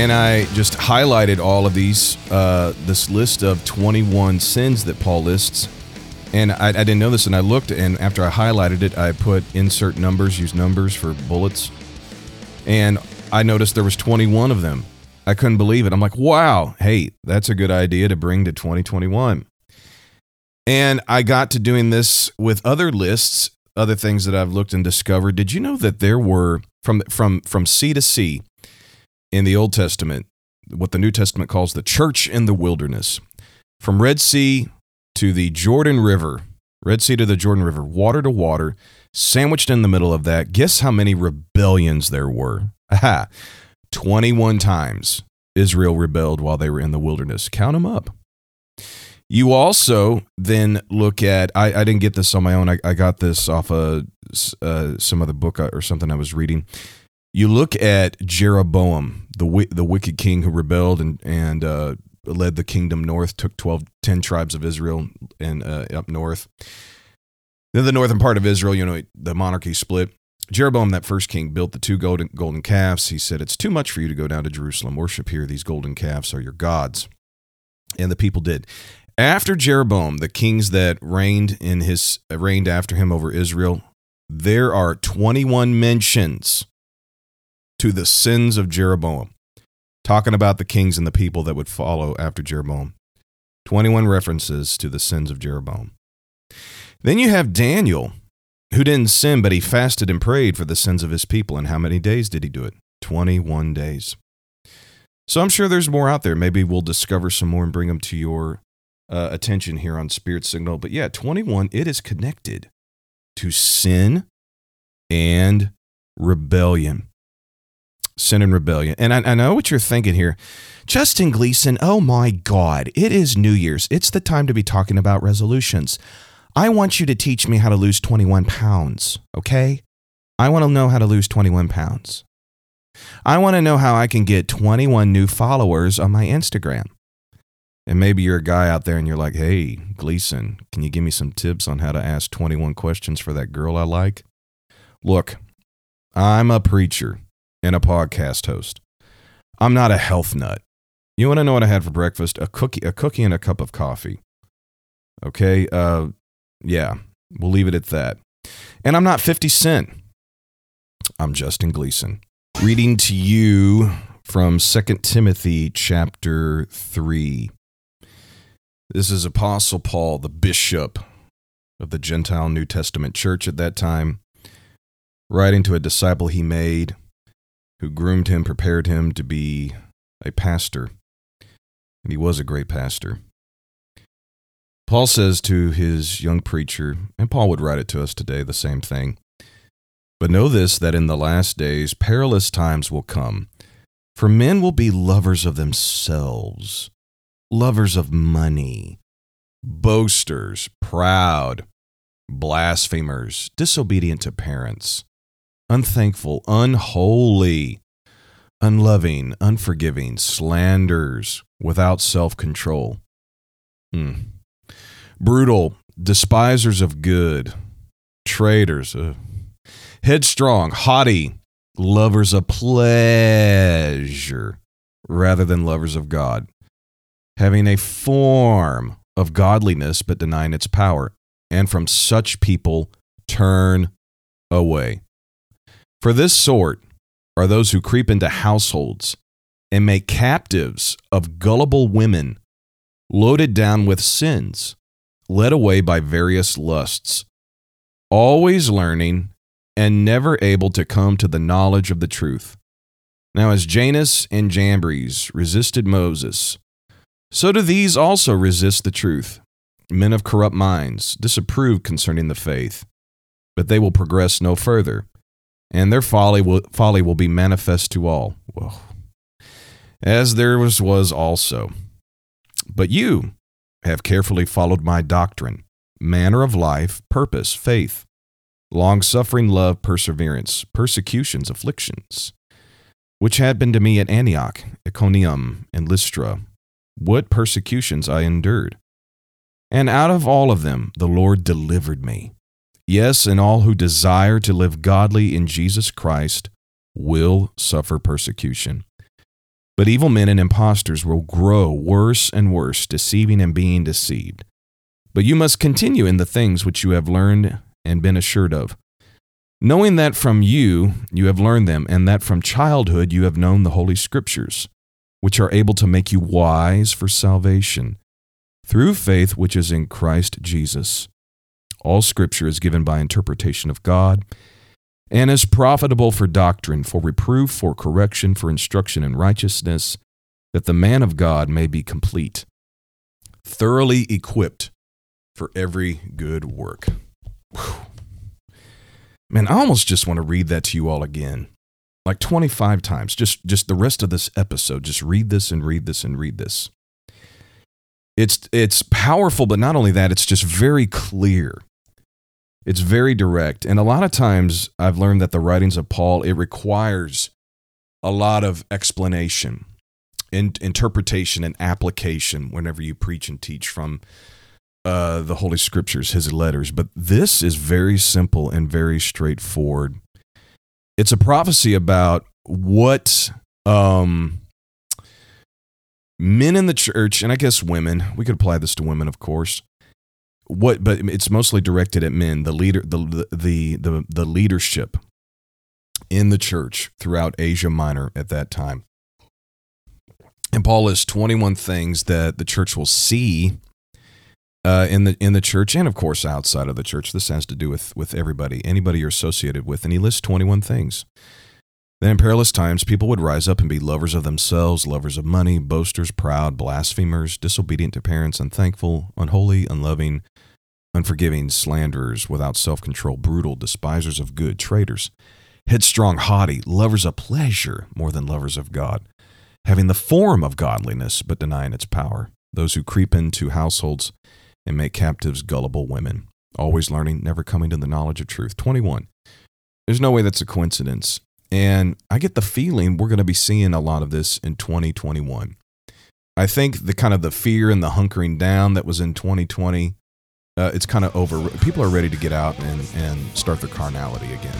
and I just highlighted all of these, uh, this list of 21 sins that Paul lists. And I, I didn't know this, and I looked, and after I highlighted it, I put insert numbers, use numbers for bullets, and I noticed there was 21 of them. I couldn't believe it. I'm like, wow, hey, that's a good idea to bring to 2021. And I got to doing this with other lists, other things that I've looked and discovered. Did you know that there were from from from sea to sea in the Old Testament, what the New Testament calls the church in the wilderness, from Red Sea to the Jordan River, Red Sea to the Jordan River, water to water, sandwiched in the middle of that. Guess how many rebellions there were? Aha, 21 times Israel rebelled while they were in the wilderness. Count them up. You also then look at, I, I didn't get this on my own. I, I got this off of uh, some other book or something I was reading. You look at Jeroboam, the, the wicked king who rebelled and, and uh, led the kingdom north, took 12, 10 tribes of Israel and uh, up north. Then the northern part of Israel, you know, the monarchy split. Jeroboam, that first king, built the two golden, golden calves. He said, It's too much for you to go down to Jerusalem. Worship here. These golden calves are your gods. And the people did. After Jeroboam, the kings that reigned in his reigned after him over Israel, there are 21 mentions to the sins of Jeroboam, talking about the kings and the people that would follow after Jeroboam. 21 references to the sins of Jeroboam. Then you have Daniel, who didn't sin, but he fasted and prayed for the sins of his people. And how many days did he do it? 21 days. So I'm sure there's more out there. Maybe we'll discover some more and bring them to your uh, attention here on Spirit Signal. But yeah, 21, it is connected to sin and rebellion. Sin and rebellion. And I, I know what you're thinking here. Justin Gleason, oh my God, it is New Year's. It's the time to be talking about resolutions. I want you to teach me how to lose 21 pounds, okay? I want to know how to lose 21 pounds. I want to know how I can get 21 new followers on my Instagram. And maybe you're a guy out there and you're like, hey, Gleason, can you give me some tips on how to ask 21 questions for that girl I like? Look, I'm a preacher and a podcast host. I'm not a health nut. You want to know what I had for breakfast? A cookie, a cookie and a cup of coffee. Okay, uh, yeah, we'll leave it at that. And I'm not 50 Cent. I'm Justin Gleason. Reading to you from 2 Timothy chapter 3. This is Apostle Paul, the bishop of the Gentile New Testament church at that time, writing to a disciple he made who groomed him, prepared him to be a pastor. And he was a great pastor. Paul says to his young preacher, and Paul would write it to us today, the same thing. But know this that in the last days perilous times will come, for men will be lovers of themselves, lovers of money, boasters, proud, blasphemers, disobedient to parents, unthankful, unholy, unloving, unforgiving, slanders, without self control. Hmm brutal, despisers of good, traitors, uh, headstrong, haughty, lovers of pleasure rather than lovers of God, having a form of godliness but denying its power. And from such people turn away. For this sort are those who creep into households and make captives of gullible women, loaded down with sins led away by various lusts, always learning and never able to come to the knowledge of the truth. Now, as Jannes and Jambres resisted Moses, so do these also resist the truth. Men of corrupt minds disapprove concerning the faith, but they will progress no further, and their folly will, folly will be manifest to all. Whoa. As there was, was also. But you, have carefully followed my doctrine, manner of life, purpose, faith, long suffering, love, perseverance, persecutions, afflictions, which had been to me at Antioch, Iconium, and Lystra, what persecutions I endured. And out of all of them the Lord delivered me. Yes, and all who desire to live godly in Jesus Christ will suffer persecution. But evil men and impostors will grow worse and worse, deceiving and being deceived. But you must continue in the things which you have learned and been assured of, knowing that from you you have learned them, and that from childhood you have known the Holy Scriptures, which are able to make you wise for salvation, through faith which is in Christ Jesus. All Scripture is given by interpretation of God and is profitable for doctrine, for reproof, for correction, for instruction in righteousness, that the man of God may be complete, thoroughly equipped for every good work. Whew. Man, I almost just want to read that to you all again. Like 25 times. Just just the rest of this episode. Just read this and read this and read this. It's it's powerful, but not only that, it's just very clear. It's very direct. And a lot of times I've learned that the writings of Paul, it requires a lot of explanation, in, interpretation, and application whenever you preach and teach from uh, the Holy Scriptures, his letters. But this is very simple and very straightforward. It's a prophecy about what um, men in the church, and I guess women, we could apply this to women, of course, what but it's mostly directed at men the leader the the the, the leadership in the church throughout Asia Minor at that time. And Paul lists 21 things that the church will see uh, in the in the church and of course outside of the church. This has to do with with everybody, anybody you're associated with, and he lists 21 things. Then in perilous times, people would rise up and be lovers of themselves, lovers of money, boasters, proud, blasphemers, disobedient to parents, unthankful, unholy, unloving, unforgiving, slanderers, without self control, brutal, despisers of good, traitors, headstrong, haughty, lovers of pleasure more than lovers of God, having the form of godliness but denying its power, those who creep into households and make captives gullible women, always learning, never coming to the knowledge of truth. 21. There's no way that's a coincidence. And I get the feeling we're going to be seeing a lot of this in 2021. I think the kind of the fear and the hunkering down that was in 2020, uh, it's kind of over. People are ready to get out and, and start their carnality again.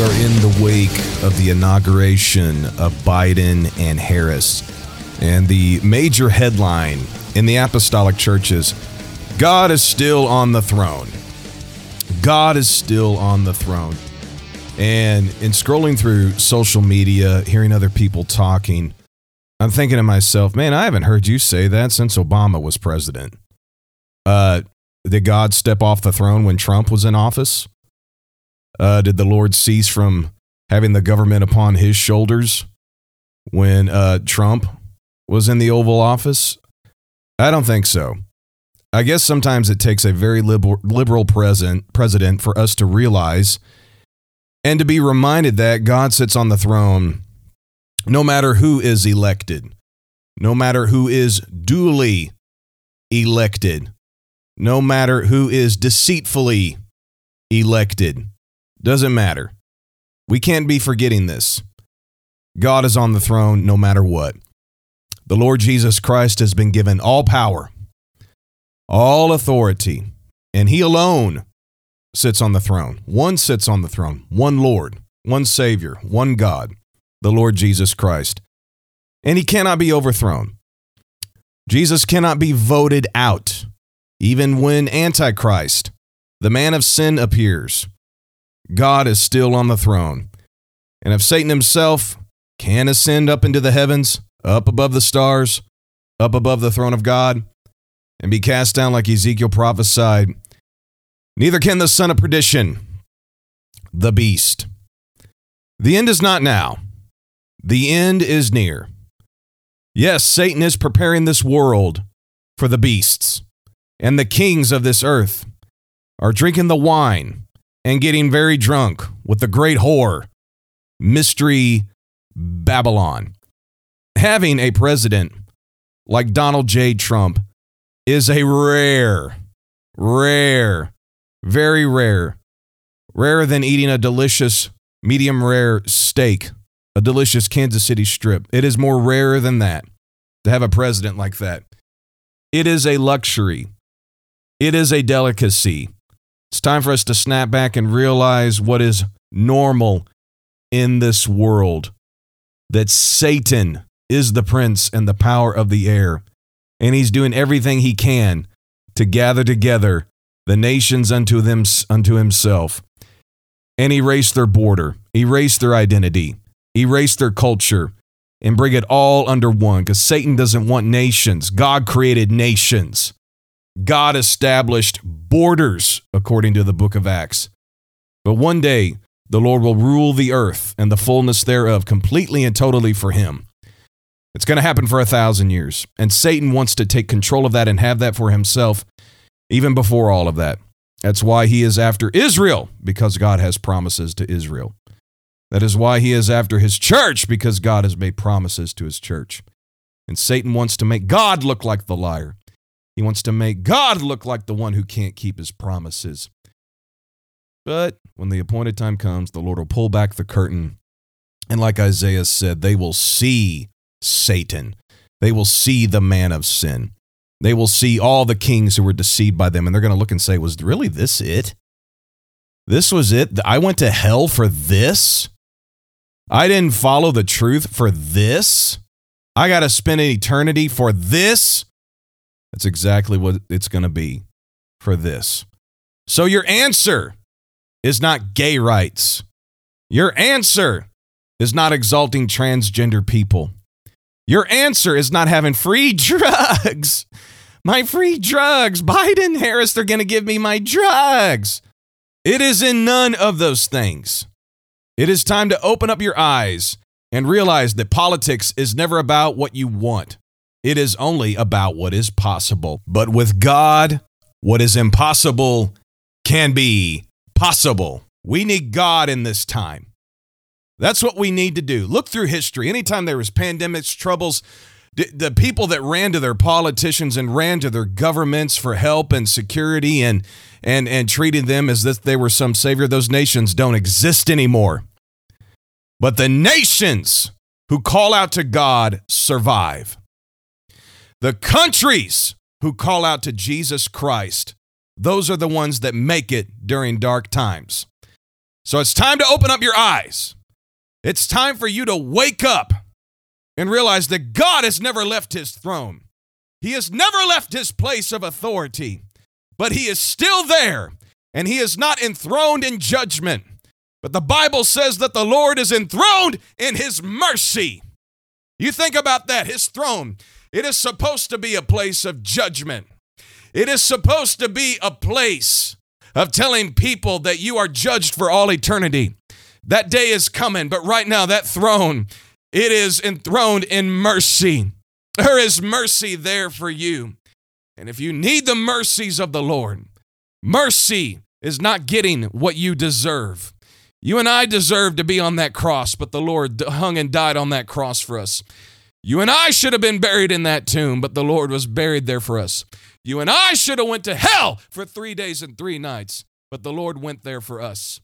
We are in the wake of the inauguration of Biden and Harris. And the major headline in the apostolic churches God is still on the throne. God is still on the throne. And in scrolling through social media, hearing other people talking, I'm thinking to myself, man, I haven't heard you say that since Obama was president. Uh, did God step off the throne when Trump was in office? Uh, did the Lord cease from having the government upon his shoulders when uh, Trump was in the Oval Office? I don't think so. I guess sometimes it takes a very liberal, liberal present, president for us to realize and to be reminded that God sits on the throne no matter who is elected, no matter who is duly elected, no matter who is deceitfully elected. Doesn't matter. We can't be forgetting this. God is on the throne no matter what. The Lord Jesus Christ has been given all power, all authority, and He alone sits on the throne. One sits on the throne, one Lord, one Savior, one God, the Lord Jesus Christ. And He cannot be overthrown. Jesus cannot be voted out, even when Antichrist, the man of sin, appears. God is still on the throne. And if Satan himself can ascend up into the heavens, up above the stars, up above the throne of God, and be cast down like Ezekiel prophesied, neither can the son of perdition, the beast. The end is not now, the end is near. Yes, Satan is preparing this world for the beasts, and the kings of this earth are drinking the wine and getting very drunk with the great whore, Mystery Babylon. having a president like Donald J. Trump is a rare, rare, very rare, rarer than eating a delicious medium rare steak, a delicious Kansas City strip. It is more rare than that to have a president like that. It is a luxury. It is a delicacy. It's time for us to snap back and realize what is normal in this world that Satan is the prince and the power of the air. And he's doing everything he can to gather together the nations unto them unto himself and erase their border, erase their identity, erase their culture, and bring it all under one because Satan doesn't want nations. God created nations. God established borders, according to the book of Acts. But one day, the Lord will rule the earth and the fullness thereof completely and totally for him. It's going to happen for a thousand years. And Satan wants to take control of that and have that for himself even before all of that. That's why he is after Israel, because God has promises to Israel. That is why he is after his church, because God has made promises to his church. And Satan wants to make God look like the liar. He wants to make God look like the one who can't keep his promises. But when the appointed time comes, the Lord will pull back the curtain. And like Isaiah said, they will see Satan. They will see the man of sin. They will see all the kings who were deceived by them, and they're going to look and say, Was really this it? This was it? I went to hell for this? I didn't follow the truth for this? I got to spend an eternity for this? That's exactly what it's going to be for this. So your answer is not gay rights. Your answer is not exalting transgender people. Your answer is not having free drugs. My free drugs. Biden, Harris, they're going to give me my drugs. It is in none of those things. It is time to open up your eyes and realize that politics is never about what you want. It is only about what is possible. But with God, what is impossible can be possible. We need God in this time. That's what we need to do. Look through history. Anytime there was pandemics, troubles, the people that ran to their politicians and ran to their governments for help and security and and and treated them as if they were some savior, those nations don't exist anymore. But the nations who call out to God survive. The countries who call out to Jesus Christ, those are the ones that make it during dark times. So it's time to open up your eyes. It's time for you to wake up and realize that God has never left his throne. He has never left his place of authority, but he is still there and he is not enthroned in judgment. But the Bible says that the Lord is enthroned in his mercy. You think about that, his throne. It is supposed to be a place of judgment. It is supposed to be a place of telling people that you are judged for all eternity. That day is coming, but right now, that throne, it is enthroned in mercy. There is mercy there for you. And if you need the mercies of the Lord, mercy is not getting what you deserve. You and I deserve to be on that cross, but the Lord hung and died on that cross for us. You and I should have been buried in that tomb, but the Lord was buried there for us. You and I should have went to hell for 3 days and 3 nights, but the Lord went there for us.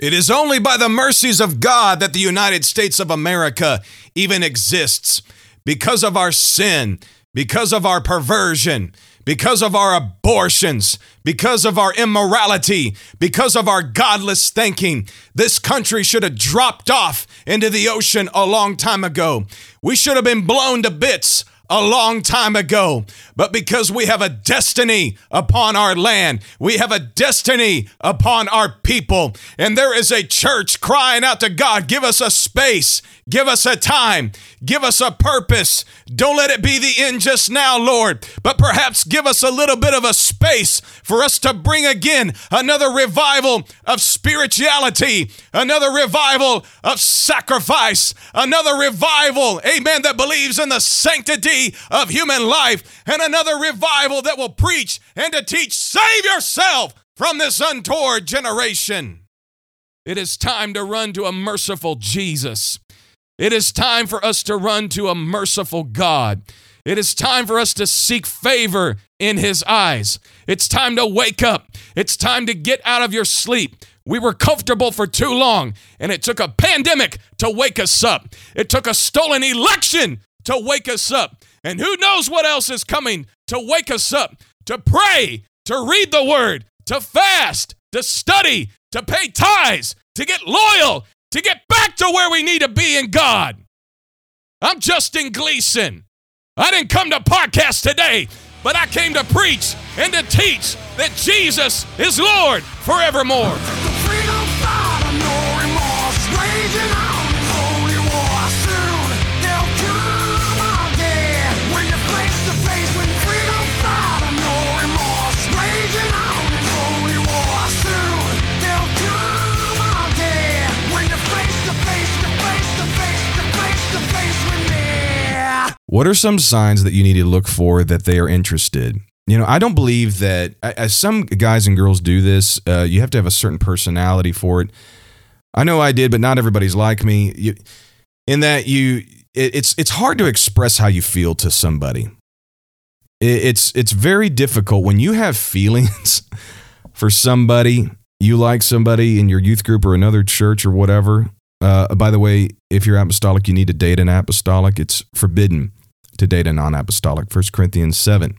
It is only by the mercies of God that the United States of America even exists. Because of our sin, because of our perversion, because of our abortions, because of our immorality, because of our godless thinking. This country should have dropped off into the ocean a long time ago. We should have been blown to bits a long time ago. But because we have a destiny upon our land, we have a destiny upon our people. And there is a church crying out to God, give us a space, give us a time, give us a purpose. Don't let it be the end just now, Lord, but perhaps give us a little bit of a space for us to bring again another revival of spirituality, another revival of sacrifice, another revival, amen, that believes in the sanctity of human life and another revival that will preach and to teach save yourself from this untoward generation. It is time to run to a merciful Jesus. It is time for us to run to a merciful God. It is time for us to seek favor in His eyes. It's time to wake up. It's time to get out of your sleep. We were comfortable for too long, and it took a pandemic to wake us up. It took a stolen election to wake us up. And who knows what else is coming to wake us up, to pray, to read the word, to fast, to study, to pay tithes, to get loyal, to get back to where we need to be in God. I'm Justin Gleason. I didn't come to podcast today, but I came to preach and to teach that Jesus is Lord forevermore. What are some signs that you need to look for that they are interested? You know, I don't believe that as some guys and girls do this, uh, you have to have a certain personality for it. I know I did, but not everybody's like me. You, in that you, it, it's it's hard to express how you feel to somebody. It, it's it's very difficult when you have feelings for somebody. You like somebody in your youth group or another church or whatever. Uh, by the way, if you're apostolic, you need to date an apostolic. It's forbidden to date a non apostolic. 1 Corinthians 7.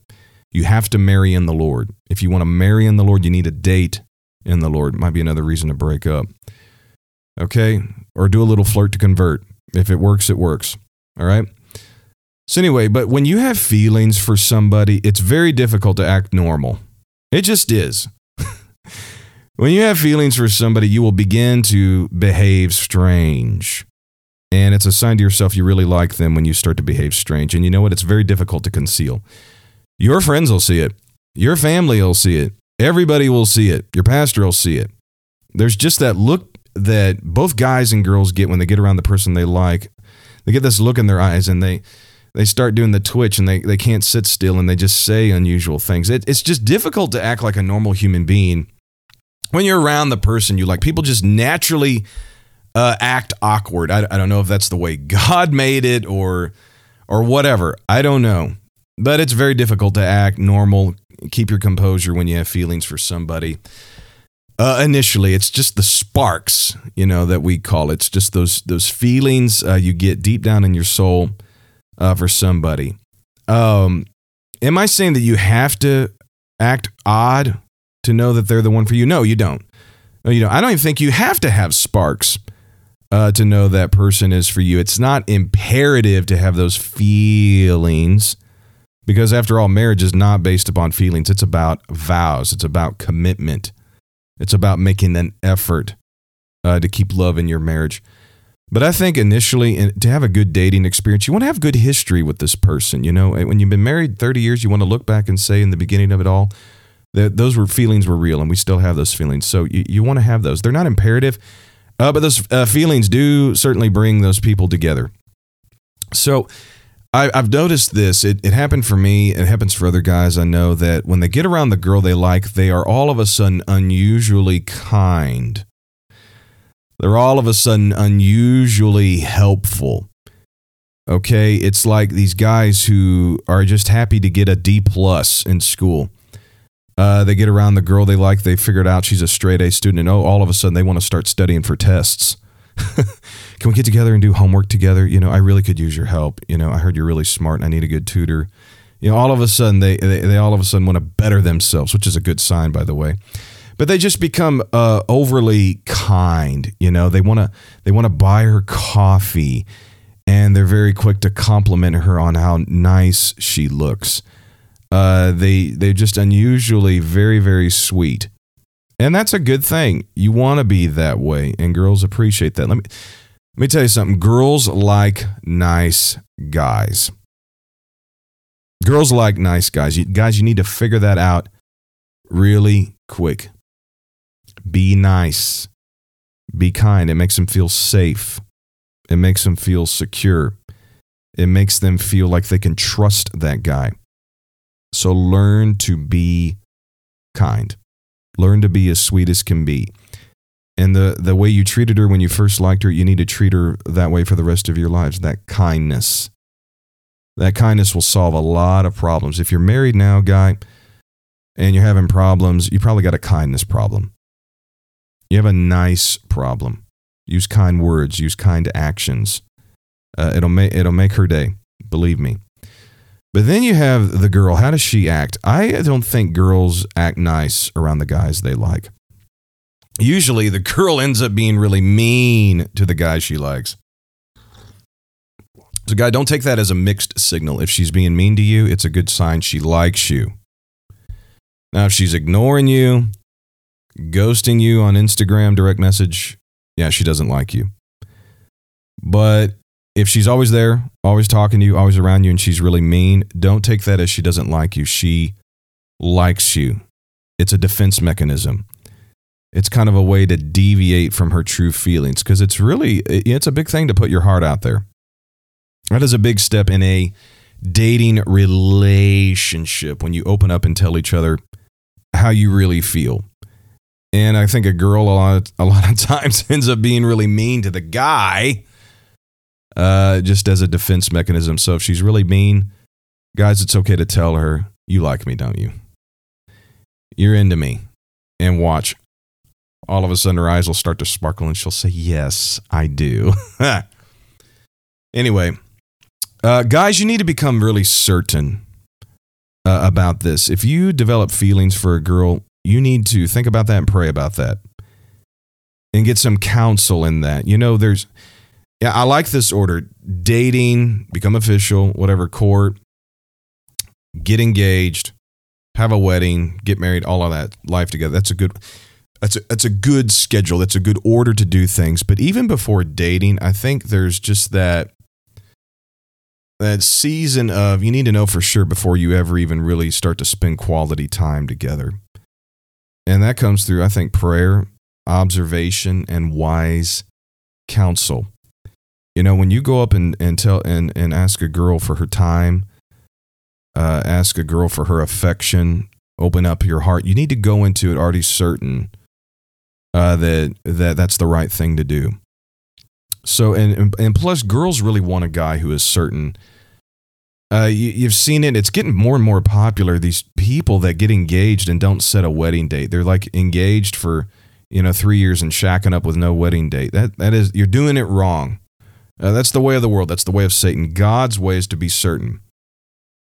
You have to marry in the Lord. If you want to marry in the Lord, you need a date in the Lord. Might be another reason to break up. Okay? Or do a little flirt to convert. If it works, it works. All right? So, anyway, but when you have feelings for somebody, it's very difficult to act normal. It just is. when you have feelings for somebody, you will begin to behave strange. And it's a sign to yourself you really like them when you start to behave strange. And you know what? It's very difficult to conceal. Your friends will see it, your family will see it, everybody will see it, your pastor will see it. There's just that look that both guys and girls get when they get around the person they like. They get this look in their eyes and they they start doing the twitch and they, they can't sit still and they just say unusual things. It, it's just difficult to act like a normal human being when you're around the person you like. People just naturally uh, act awkward. I, I don't know if that's the way God made it or or whatever. I don't know. But it's very difficult to act normal, keep your composure when you have feelings for somebody. Uh, initially, it's just the sparks, you know, that we call it. It's just those those feelings uh, you get deep down in your soul uh, for somebody. Um, am I saying that you have to act odd to know that they're the one for you? No, you don't. No, you don't. I don't even think you have to have sparks uh, to know that person is for you. It's not imperative to have those feelings because, after all, marriage is not based upon feelings. It's about vows, it's about commitment, it's about making an effort uh, to keep love in your marriage. But I think initially, to have a good dating experience, you want to have good history with this person. You know, when you've been married 30 years, you want to look back and say in the beginning of it all, that those were feelings were real and we still have those feelings. So you, you want to have those. They're not imperative. Uh, but those uh, feelings do certainly bring those people together. So I, have noticed this. It, it happened for me. It happens for other guys I know that when they get around the girl they like, they are all of a sudden unusually kind. They're all of a sudden unusually helpful. Okay, it's like these guys who are just happy to get a D plus in school uh, they get around the girl they like. They figured out she's a straight A student, and oh, all of a sudden they want to start studying for tests. Can we get together and do homework together? You know, I really could use your help. You know, I heard you're really smart, and I need a good tutor. You know, all of a sudden they they, they all of a sudden want to better themselves, which is a good sign, by the way. But they just become uh, overly kind. You know, they want to they want to buy her coffee, and they're very quick to compliment her on how nice she looks uh, they they're just unusually very very sweet, and that's a good thing. You want to be that way, and girls appreciate that. Let me let me tell you something. Girls like nice guys. Girls like nice guys. You, guys, you need to figure that out really quick. Be nice. Be kind. It makes them feel safe. It makes them feel secure. It makes them feel like they can trust that guy. So learn to be kind. Learn to be as sweet as can be. And the, the way you treated her when you first liked her, you need to treat her that way for the rest of your lives. That kindness. That kindness will solve a lot of problems. If you're married now, guy, and you're having problems, you probably got a kindness problem. You have a nice problem. Use kind words, use kind actions. Uh, it'll, make it'll make her day, believe me. But then you have the girl. How does she act? I don't think girls act nice around the guys they like. Usually the girl ends up being really mean to the guy she likes. So, guy, don't take that as a mixed signal. If she's being mean to you, it's a good sign she likes you. Now, if she's ignoring you, ghosting you on Instagram, direct message, yeah, she doesn't like you. But if she's always there, always talking to you, always around you, and she's really mean, don't take that as she doesn't like you. She likes you. It's a defense mechanism. It's kind of a way to deviate from her true feelings because it's really it's a big thing to put your heart out there. That is a big step in a dating relationship when you open up and tell each other how you really feel. And I think a girl a lot a lot of times ends up being really mean to the guy uh, just as a defense mechanism. So if she's really mean, guys, it's okay to tell her, you like me, don't you? You're into me. And watch. All of a sudden, her eyes will start to sparkle and she'll say, Yes, I do. anyway, uh, guys, you need to become really certain uh, about this. If you develop feelings for a girl, you need to think about that and pray about that and get some counsel in that. You know, there's yeah, I like this order dating, become official, whatever, court, get engaged, have a wedding, get married, all of that life together. That's a good. That's a, that's a good schedule. That's a good order to do things. But even before dating, I think there's just that that season of you need to know for sure before you ever even really start to spend quality time together. And that comes through, I think, prayer, observation, and wise counsel. You know, when you go up and, and tell and, and ask a girl for her time, uh, ask a girl for her affection, open up your heart, you need to go into it already certain uh, that that that's the right thing to do. So and and plus, girls really want a guy who is certain. Uh, you, have seen it; it's getting more and more popular. These people that get engaged and don't set a wedding date, they're like engaged for you know three years and shacking up with no wedding date. That that is you're doing it wrong. Uh, that's the way of the world. That's the way of Satan. God's way is to be certain.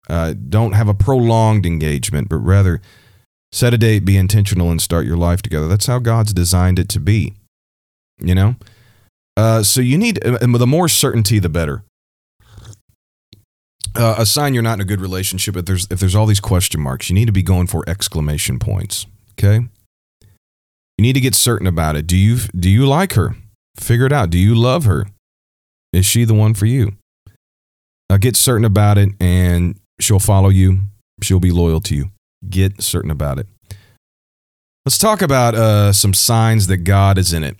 Uh, don't have a prolonged engagement, but rather set a date, be intentional, and start your life together. That's how God's designed it to be. You know? Uh, so you need, and the more certainty, the better. Uh, a sign you're not in a good relationship if there's if there's all these question marks you need to be going for exclamation points okay you need to get certain about it do you do you like her figure it out do you love her is she the one for you? Get certain about it and she'll follow you. She'll be loyal to you. Get certain about it. Let's talk about uh, some signs that God is in it.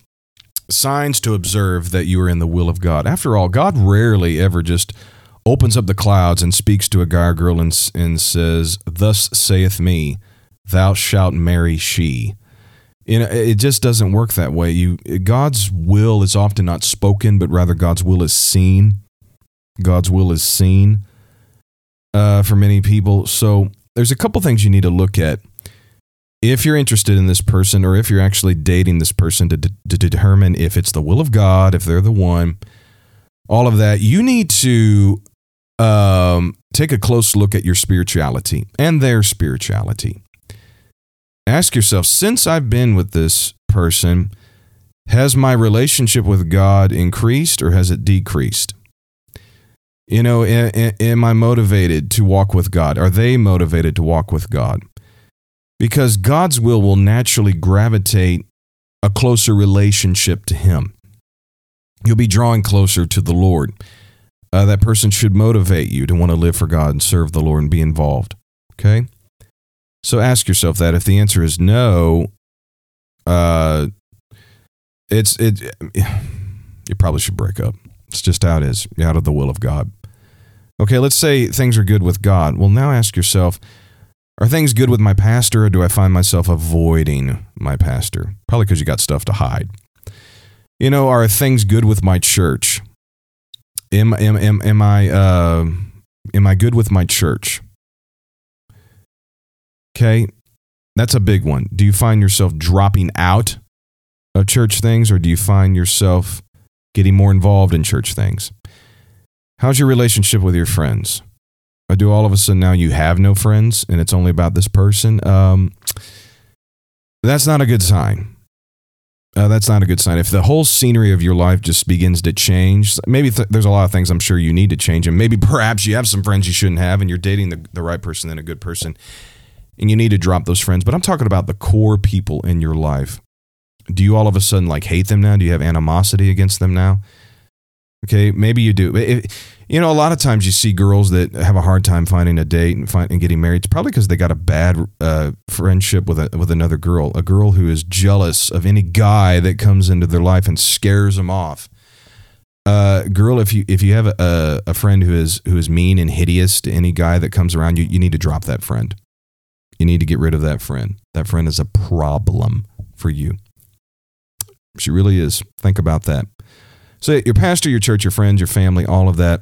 Signs to observe that you are in the will of God. After all, God rarely ever just opens up the clouds and speaks to a guy or girl and, and says, Thus saith me, thou shalt marry she. You know, it just doesn't work that way. You God's will is often not spoken, but rather God's will is seen. God's will is seen uh, for many people. So there's a couple things you need to look at if you're interested in this person, or if you're actually dating this person to, to determine if it's the will of God, if they're the one. All of that, you need to um, take a close look at your spirituality and their spirituality ask yourself since I've been with this person, has my relationship with God increased or has it decreased? You know, am I motivated to walk with God? Are they motivated to walk with God? Because God's will will naturally gravitate a closer relationship to Him. You'll be drawing closer to the Lord. Uh, that person should motivate you to want to live for God and serve the Lord and be involved. Okay? So ask yourself that. If the answer is no, uh, it's it. You probably should break up. It's just it is. Out of the will of God. Okay, let's say things are good with God. Well, now ask yourself, are things good with my pastor, or do I find myself avoiding my pastor? Probably because you got stuff to hide. You know, are things good with my church? Am am am, am I uh, am I good with my church? Okay, that's a big one. Do you find yourself dropping out of church things, or do you find yourself getting more involved in church things? How's your relationship with your friends? Or do all of a sudden now you have no friends and it's only about this person? Um, that's not a good sign. Uh, that's not a good sign. If the whole scenery of your life just begins to change, maybe th- there's a lot of things I'm sure you need to change, and maybe perhaps you have some friends you shouldn't have, and you're dating the, the right person and a good person, and you need to drop those friends. But I'm talking about the core people in your life. Do you all of a sudden like hate them now? Do you have animosity against them now? Okay, maybe you do. If, you know, a lot of times you see girls that have a hard time finding a date and, find, and getting married. It's probably because they got a bad uh, friendship with a, with another girl, a girl who is jealous of any guy that comes into their life and scares them off. Uh, girl, if you if you have a, a friend who is who is mean and hideous to any guy that comes around you, you need to drop that friend. You need to get rid of that friend. That friend is a problem for you. She really is. Think about that. So, your pastor, your church, your friends, your family, all of that.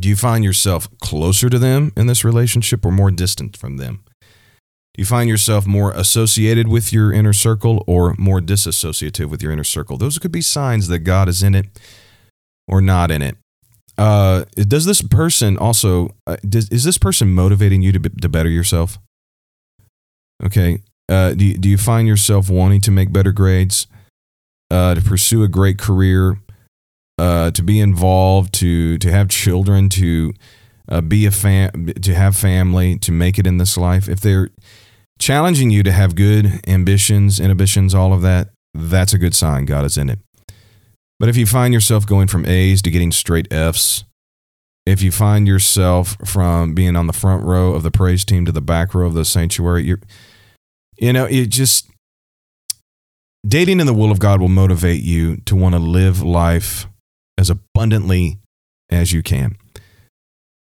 Do you find yourself closer to them in this relationship or more distant from them? Do you find yourself more associated with your inner circle or more disassociative with your inner circle? Those could be signs that God is in it or not in it. Uh, does this person also, uh, does, is this person motivating you to, be, to better yourself? Okay. Uh, do, you, do you find yourself wanting to make better grades, uh, to pursue a great career, uh, to be involved, to to have children, to uh, be a fam, to have family, to make it in this life. If they're challenging you to have good ambitions, inhibitions, all of that, that's a good sign. God is in it. But if you find yourself going from A's to getting straight F's, if you find yourself from being on the front row of the praise team to the back row of the sanctuary, you're, you know, it just dating in the will of God will motivate you to want to live life as abundantly as you can.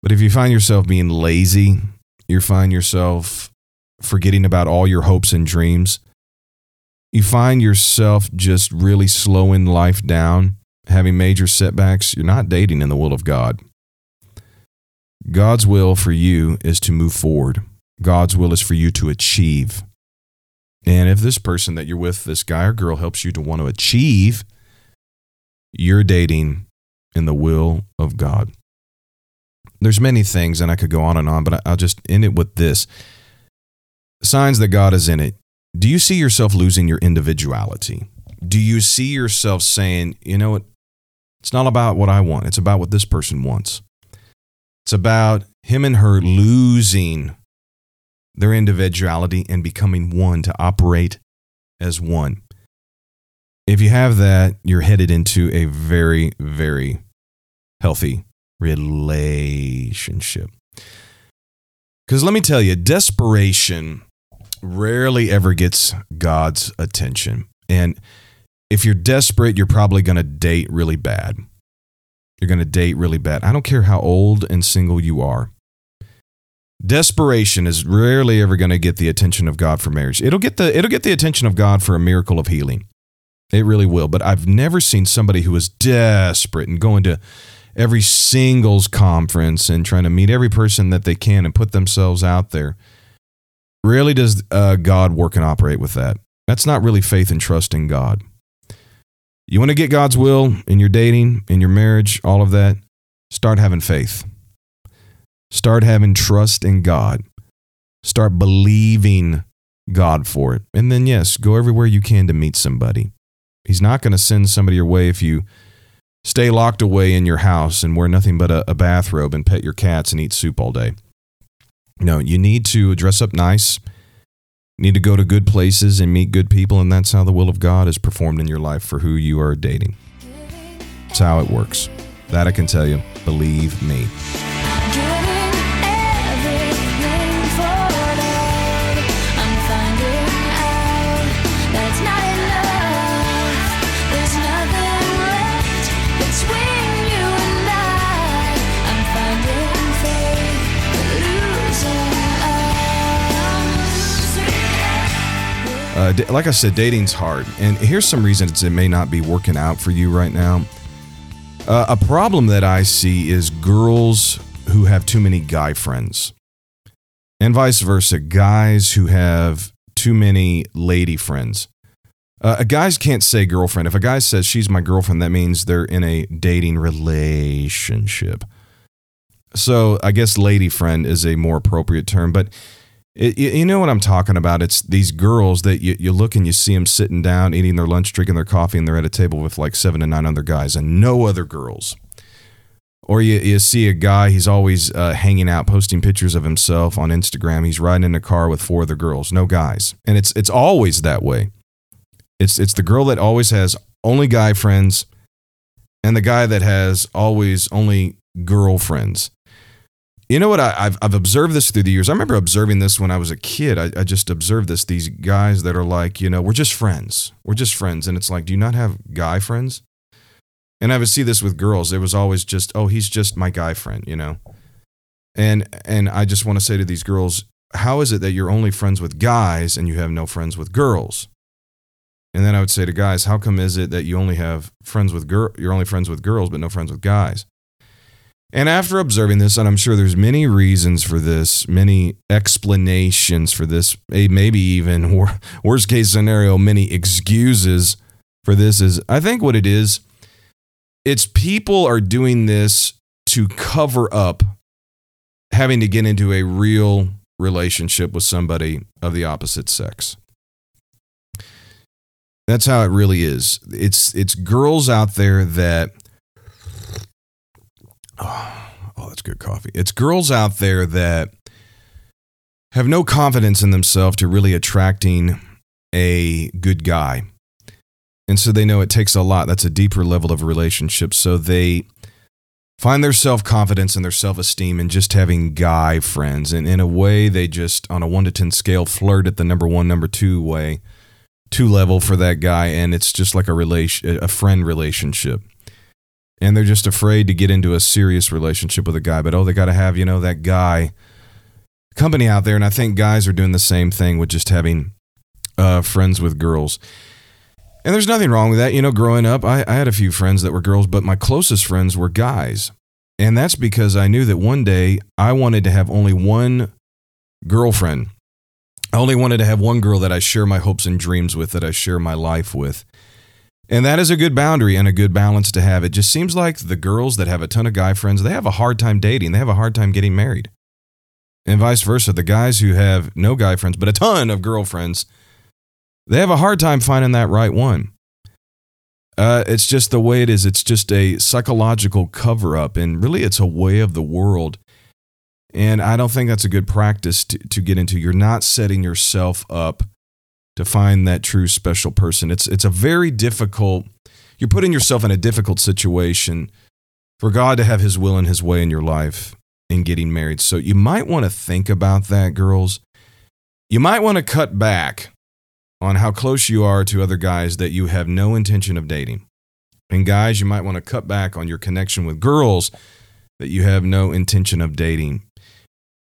But if you find yourself being lazy, you find yourself forgetting about all your hopes and dreams, you find yourself just really slowing life down, having major setbacks, you're not dating in the will of God. God's will for you is to move forward. God's will is for you to achieve. And if this person that you're with, this guy or girl, helps you to want to achieve, you're dating in the will of God. There's many things, and I could go on and on, but I'll just end it with this signs that God is in it. Do you see yourself losing your individuality? Do you see yourself saying, you know what? It's not about what I want, it's about what this person wants. It's about him and her losing their individuality and becoming one to operate as one. If you have that, you're headed into a very, very healthy relationship. Because let me tell you, desperation rarely ever gets God's attention. And if you're desperate, you're probably going to date really bad. You're going to date really bad. I don't care how old and single you are. Desperation is rarely ever going to get the attention of God for marriage. It'll get the it'll get the attention of God for a miracle of healing. It really will. But I've never seen somebody who is desperate and going to every singles conference and trying to meet every person that they can and put themselves out there. Rarely does uh, God work and operate with that. That's not really faith and trust in God. You want to get God's will in your dating, in your marriage, all of that? Start having faith. Start having trust in God. Start believing God for it. And then, yes, go everywhere you can to meet somebody. He's not going to send somebody your way if you stay locked away in your house and wear nothing but a, a, bathrobe and pet your cats and eat soup all day. No, you need to dress up nice. Need to go to good places and meet good people, and that's how the will of God is performed in your life for who you are dating. That's how it works. That I can tell you. Believe me. Uh, like I said, dating's hard, and here's some reasons it may not be working out for you right now. Uh, a problem that I see is girls who have too many guy friends, and vice versa, guys who have too many lady friends. Uh, guys can't say girlfriend. If a guy says she's my girlfriend, that means they're in a dating relationship. So I guess lady friend is a more appropriate term, but it, you know what I'm talking about? It's these girls that you, you look and you see them sitting down, eating their lunch, drinking their coffee, and they're at a table with like seven to nine other guys and no other girls. Or you, you see a guy, he's always uh, hanging out, posting pictures of himself on Instagram. He's riding in a car with four other girls, no guys. And it's, it's always that way. It's, it's the girl that always has only guy friends and the guy that has always only girlfriends. You know what? I, have I've observed this through the years. I remember observing this when I was a kid. I, I just observed this. These guys that are like, you know, we're just friends. We're just friends. And it's like, do you not have guy friends? And I would see this with girls. It was always just, oh, he's just my guy friend, you know? And and I just want to say to these girls, how is it that you're only friends with guys and you have no friends with girls? And then I would say to guys, how come is it that you only have friends with girl you're only friends with girls but no friends with guys? And after observing this, and I'm sure there's many reasons for this, many explanations for this, maybe even worst case scenario, many excuses for this is I think what it is, it's people are doing this to cover up having to get into a real relationship with somebody of the opposite sex. That's how it really is. It's it's girls out there that Oh, oh, that's good coffee. It's girls out there that have no confidence in themselves to really attracting a good guy. And so they know it takes a lot. That's a deeper level of relationship. So they find their self confidence and their self esteem in just having guy friends. And in a way, they just, on a one to 10 scale, flirt at the number one, number two way, two level for that guy. And it's just like a, relation, a friend relationship and they're just afraid to get into a serious relationship with a guy. But oh, they got to have, you know, that guy company out there. And I think guys are doing the same thing with just having uh, friends with girls. And there's nothing wrong with that. You know, growing up, I, I had a few friends that were girls, but my closest friends were guys. And that's because I knew that one day I wanted to have only one girlfriend. I only wanted to have one girl that I share my hopes and dreams with, that I share my life with. And that is a good boundary and a good balance to have. It just seems like the girls that have a ton of guy friends, they have a hard time dating. They have a hard time getting married. And vice versa. The guys who have no guy friends, but a ton of girlfriends, they have a hard time finding that right one. Uh, it's just the way it is. It's just a psychological cover up. And really, it's a way of the world. And I don't think that's a good practice to, to get into. You're not setting yourself up to find that true special person. It's it's a very difficult you're putting yourself in a difficult situation for God to have his will and his way in your life in getting married. So you might want to think about that, girls. You might want to cut back on how close you are to other guys that you have no intention of dating. And guys, you might want to cut back on your connection with girls that you have no intention of dating.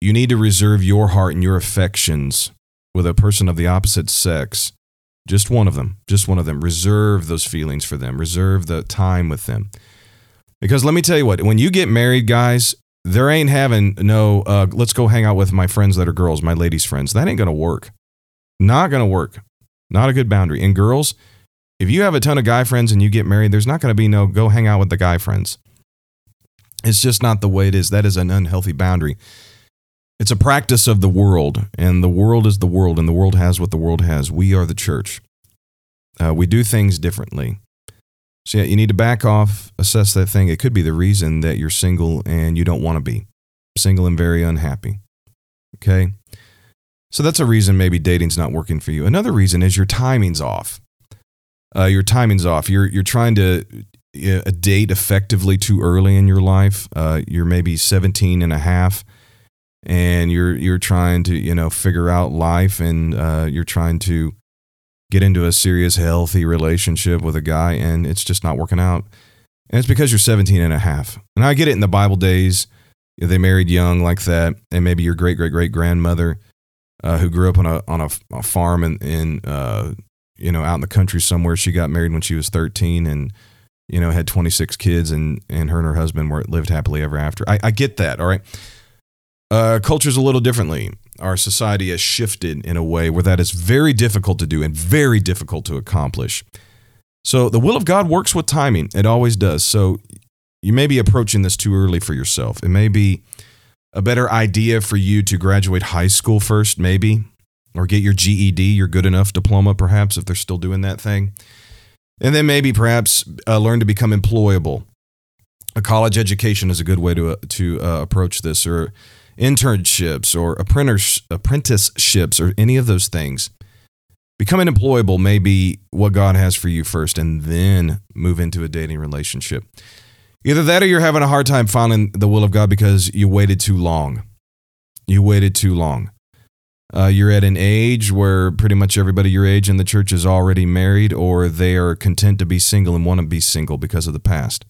You need to reserve your heart and your affections with a person of the opposite sex, just one of them, just one of them, reserve those feelings for them, reserve the time with them. Because let me tell you what, when you get married, guys, there ain't having no, uh, let's go hang out with my friends that are girls, my ladies' friends. That ain't going to work. Not going to work. Not a good boundary. And girls, if you have a ton of guy friends and you get married, there's not going to be no go hang out with the guy friends. It's just not the way it is. That is an unhealthy boundary. It's a practice of the world, and the world is the world, and the world has what the world has. We are the church. Uh, we do things differently. So, yeah, you need to back off, assess that thing. It could be the reason that you're single and you don't want to be single and very unhappy. Okay? So, that's a reason maybe dating's not working for you. Another reason is your timing's off. Uh, your timing's off. You're, you're trying to uh, date effectively too early in your life. Uh, you're maybe 17 and a half and you're you're trying to you know figure out life and uh, you're trying to get into a serious healthy relationship with a guy and it's just not working out and it's because you're 17 and a half and i get it in the bible days they married young like that and maybe your great great great grandmother uh, who grew up on a on a, a farm in, in uh, you know out in the country somewhere. She got married when she was 13 and you know had 26 kids and and her and her husband were lived happily ever after. I, I get that. All right. Uh, culture's a little differently. Our society has shifted in a way where that is very difficult to do and very difficult to accomplish. So the will of God works with timing. It always does. So you may be approaching this too early for yourself. It may be a better idea for you to graduate high school first, maybe, or get your GED, your good enough diploma, perhaps, if they're still doing that thing. And then maybe perhaps uh, learn to become employable. A college education is a good way to, uh, to uh, approach this, or internships, or apprenticeships, or any of those things. Becoming employable may be what God has for you first, and then move into a dating relationship. Either that or you're having a hard time finding the will of God because you waited too long. You waited too long. Uh, you're at an age where pretty much everybody your age in the church is already married, or they are content to be single and want to be single because of the past,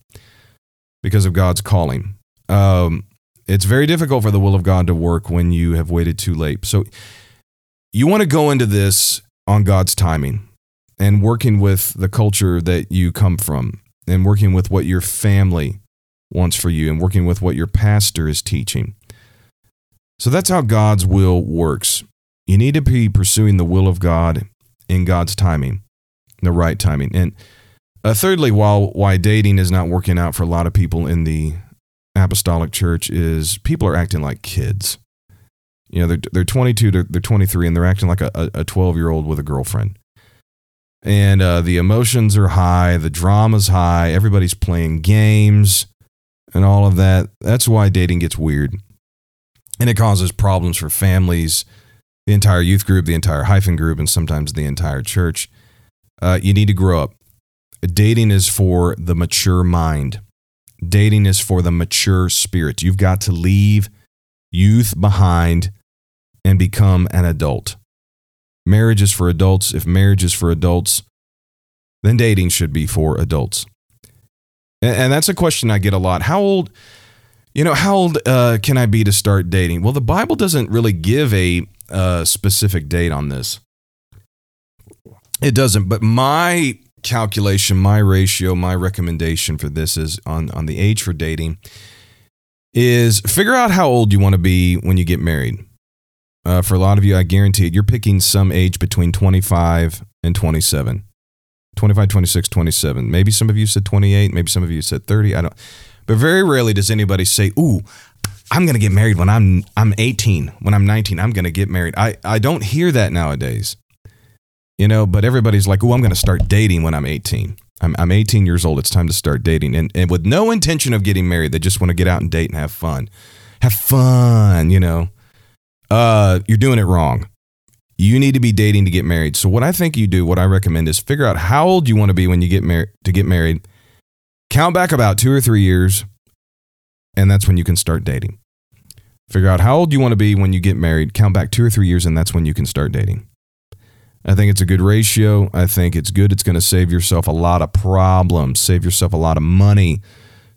because of God's calling. Um, it's very difficult for the will of God to work when you have waited too late. So you want to go into this on God's timing and working with the culture that you come from and working with what your family wants for you and working with what your pastor is teaching. So that's how God's will works. You need to be pursuing the will of God in God's timing, the right timing. And uh, thirdly, while why dating is not working out for a lot of people in the apostolic church is people are acting like kids. You know, they're, they're 22, they're, they're 23, and they're acting like a 12 year old with a girlfriend and uh, the emotions are high, the drama's high, everybody's playing games and all of that. That's why dating gets weird. And it causes problems for families, the entire youth group, the entire hyphen group, and sometimes the entire church. Uh, you need to grow up. Dating is for the mature mind, dating is for the mature spirit. You've got to leave youth behind and become an adult marriage is for adults. If marriage is for adults, then dating should be for adults. And, and that's a question I get a lot. How old, you know, how old uh, can I be to start dating? Well, the Bible doesn't really give a uh, specific date on this. It doesn't, but my calculation, my ratio, my recommendation for this is on, on the age for dating is figure out how old you want to be when you get married. Uh, for a lot of you, I guarantee it, you're picking some age between 25 and 27. 25, 26, 27. Maybe some of you said 28. Maybe some of you said 30. I don't. But very rarely does anybody say, "Ooh, I'm going to get married when I'm I'm 18. When I'm 19, I'm going to get married." I I don't hear that nowadays. You know, but everybody's like, oh, I'm going to start dating when I'm 18." I'm, I'm 18 years old. It's time to start dating, and and with no intention of getting married, they just want to get out and date and have fun, have fun. You know uh, you're doing it wrong. You need to be dating to get married. So what I think you do, what I recommend is figure out how old you want to be when you get married to get married. Count back about 2 or 3 years and that's when you can start dating. Figure out how old you want to be when you get married. Count back 2 or 3 years and that's when you can start dating. I think it's a good ratio. I think it's good. It's going to save yourself a lot of problems, save yourself a lot of money,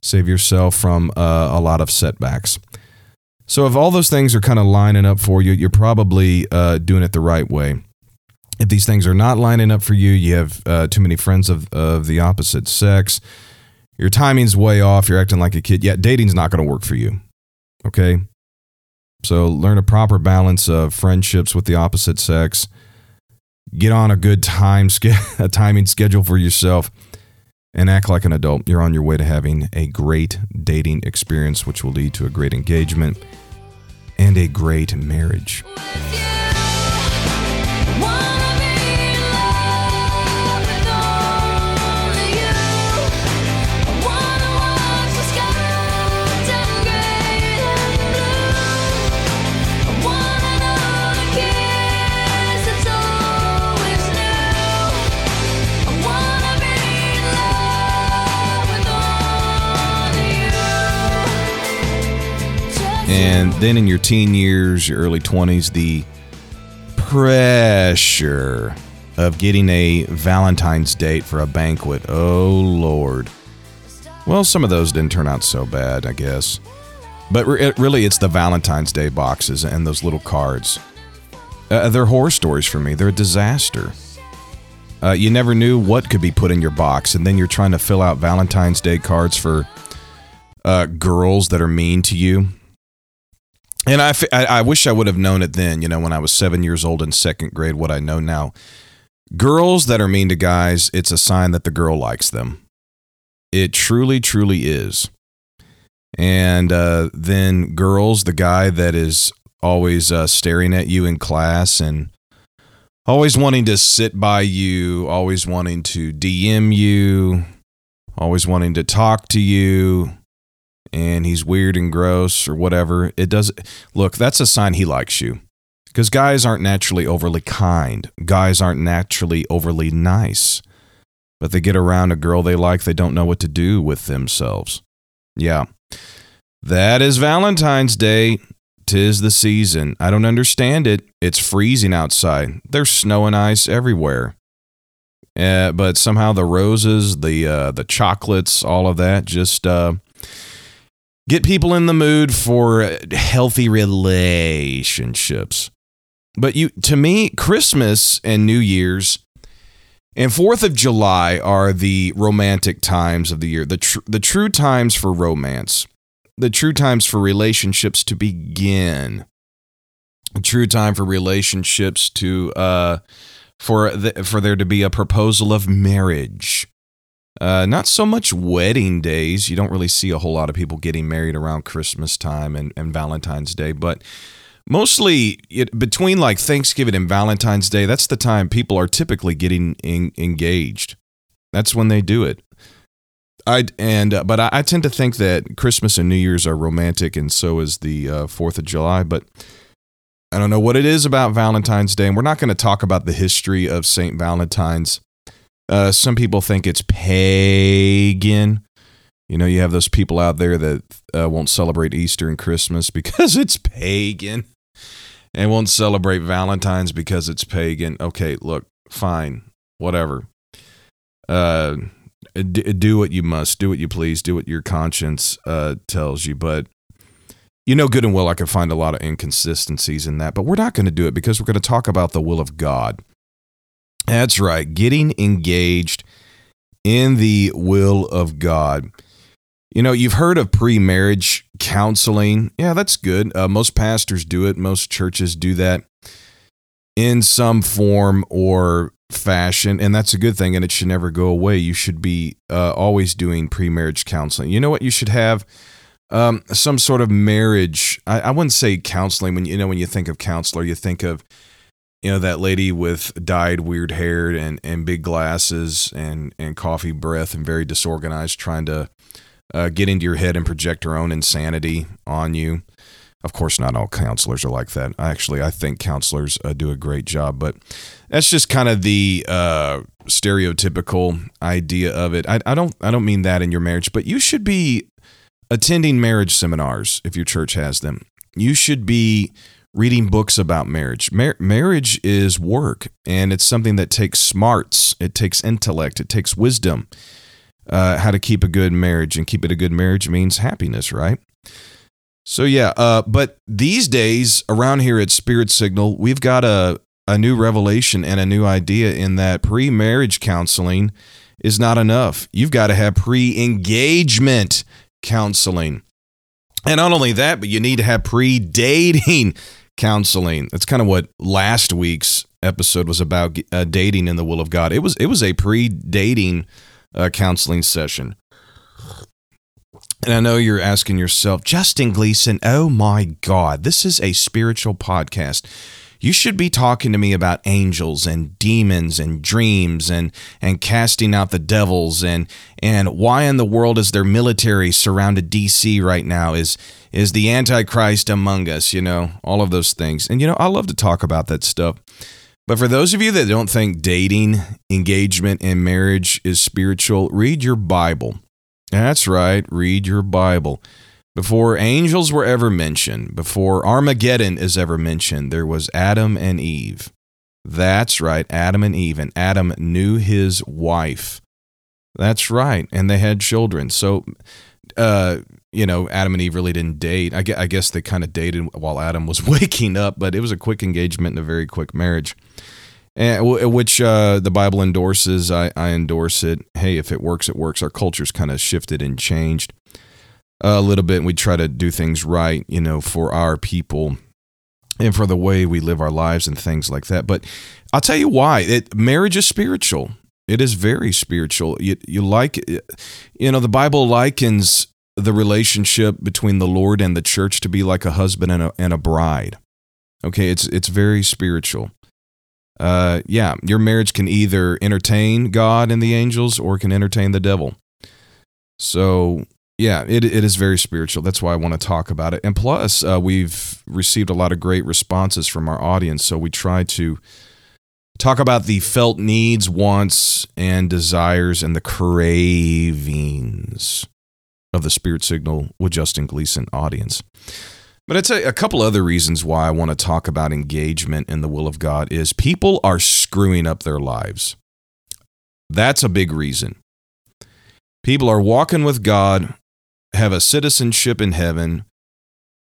save yourself from uh, a lot of setbacks. So if all those things are kind of lining up for you, you're probably uh, doing it the right way. If these things are not lining up for you, you have uh, too many friends of, of the opposite sex, your timing's way off, you're acting like a kid. Yeah, dating's not going to work for you. Okay? So learn a proper balance of friendships with the opposite sex. Get on a good time a timing schedule for yourself and act like an adult. You're on your way to having a great dating experience, which will lead to a great engagement and a great marriage. And then in your teen years, your early 20s, the pressure of getting a Valentine's date for a banquet. Oh, Lord. Well, some of those didn't turn out so bad, I guess. But really, it's the Valentine's Day boxes and those little cards. Uh, they're horror stories for me. They're a disaster. Uh, you never knew what could be put in your box, and then you're trying to fill out Valentine's Day cards for uh, girls that are mean to you. And I, I, wish I would have known it then, you know, when I was seven years old in second grade, what I know now. Girls that are mean to guys, it's a sign that the girl likes them. It truly, truly is. And uh, then girls, the guy that is always uh, staring at you in class and always wanting to sit by you, always wanting to DM you, always wanting to talk to you, and he's weird and gross or whatever. It does look, that's a sign he likes you. Because guys aren't naturally overly kind. Guys aren't naturally overly nice. But they get around a girl they like, they don't know what to do with themselves. Yeah. That is Valentine's Day. Tis the season. I don't understand it. It's freezing outside. There's snow and ice everywhere. Uh, but somehow the roses, the uh, the chocolates, all of that just uh, get people in the mood for healthy relationships. But you, to me, Christmas and New Year's and Fourth of July are the romantic times of the year, the tr- the true times for romance the true times for relationships to begin. A true time for relationships to uh for the, for there to be a proposal of marriage. Uh, not so much wedding days. You don't really see a whole lot of people getting married around Christmas time and, and Valentine's Day, but mostly it, between like Thanksgiving and Valentine's Day, that's the time people are typically getting in, engaged. That's when they do it. I and uh, but I, I, tend to think that Christmas and New Year's are romantic, and so is the uh, Fourth of July. But I don't know what it is about Valentine's Day, and we're not going to talk about the history of Saint Valentine's. Uh, some people think it's pagan. You know, you have those people out there that uh, won't celebrate Easter and Christmas because it's pagan, and won't celebrate Valentine's because it's pagan. Okay, look, fine, whatever. Uh do what you must, do what you please, do what your conscience uh, tells you. But you know good and well I can find a lot of inconsistencies in that, but we're not going to do it because we're going to talk about the will of God. That's right, getting engaged in the will of God. You know, you've heard of pre marriage counseling. Yeah, that's good. Uh, most pastors do it, most churches do that in some form or fashion, and that's a good thing, and it should never go away. You should be uh, always doing pre marriage counseling. You know what? You should have um, some sort of marriage. I, I wouldn't say counseling. When you know when you think of counselor, you think of you know that lady with dyed weird hair and and big glasses and and coffee breath and very disorganized, trying to uh, get into your head and project her own insanity on you. Of course, not all counselors are like that. Actually, I think counselors uh, do a great job, but that's just kind of the uh, stereotypical idea of it. I, I don't I don't mean that in your marriage, but you should be attending marriage seminars if your church has them. You should be reading books about marriage. Mar- marriage is work, and it's something that takes smarts, it takes intellect, it takes wisdom. Uh, how to keep a good marriage, and keep it a good marriage means happiness, right? So yeah, uh, but these days around here at Spirit Signal, we've got a a new revelation and a new idea in that pre-marriage counseling is not enough. You've got to have pre-engagement counseling. And not only that, but you need to have pre-dating counseling. That's kind of what last week's episode was about uh, dating in the will of God. It was it was a pre-dating uh, counseling session. And I know you're asking yourself, Justin Gleason, oh my God, this is a spiritual podcast. You should be talking to me about angels and demons and dreams and and casting out the devils and and why in the world is there military surrounded DC right now? Is is the Antichrist among us? You know, all of those things. And you know, I love to talk about that stuff. But for those of you that don't think dating, engagement, and marriage is spiritual, read your Bible. That's right, read your Bible. Before angels were ever mentioned, before Armageddon is ever mentioned, there was Adam and Eve. That's right, Adam and Eve. And Adam knew his wife. That's right, and they had children. So uh, you know, Adam and Eve really didn't date. I guess, they kind of dated while Adam was waking up, but it was a quick engagement and a very quick marriage, and which uh, the Bible endorses. I, I endorse it. Hey, if it works, it works. Our culture's kind of shifted and changed a little bit. And we try to do things right, you know, for our people and for the way we live our lives and things like that. But I'll tell you why. It, marriage is spiritual. It is very spiritual. You, you like, you know, the Bible likens the relationship between the Lord and the church to be like a husband and a, and a bride. Okay, it's it's very spiritual. Uh, yeah, your marriage can either entertain God and the angels or can entertain the devil. So yeah, it, it is very spiritual. That's why I want to talk about it. And plus, uh, we've received a lot of great responses from our audience. So we try to talk about the felt needs, wants, and desires and the cravings of the Spirit Signal with Justin Gleason audience. But I'd say a couple other reasons why I want to talk about engagement in the will of God is people are screwing up their lives. That's a big reason. People are walking with God, have a citizenship in heaven,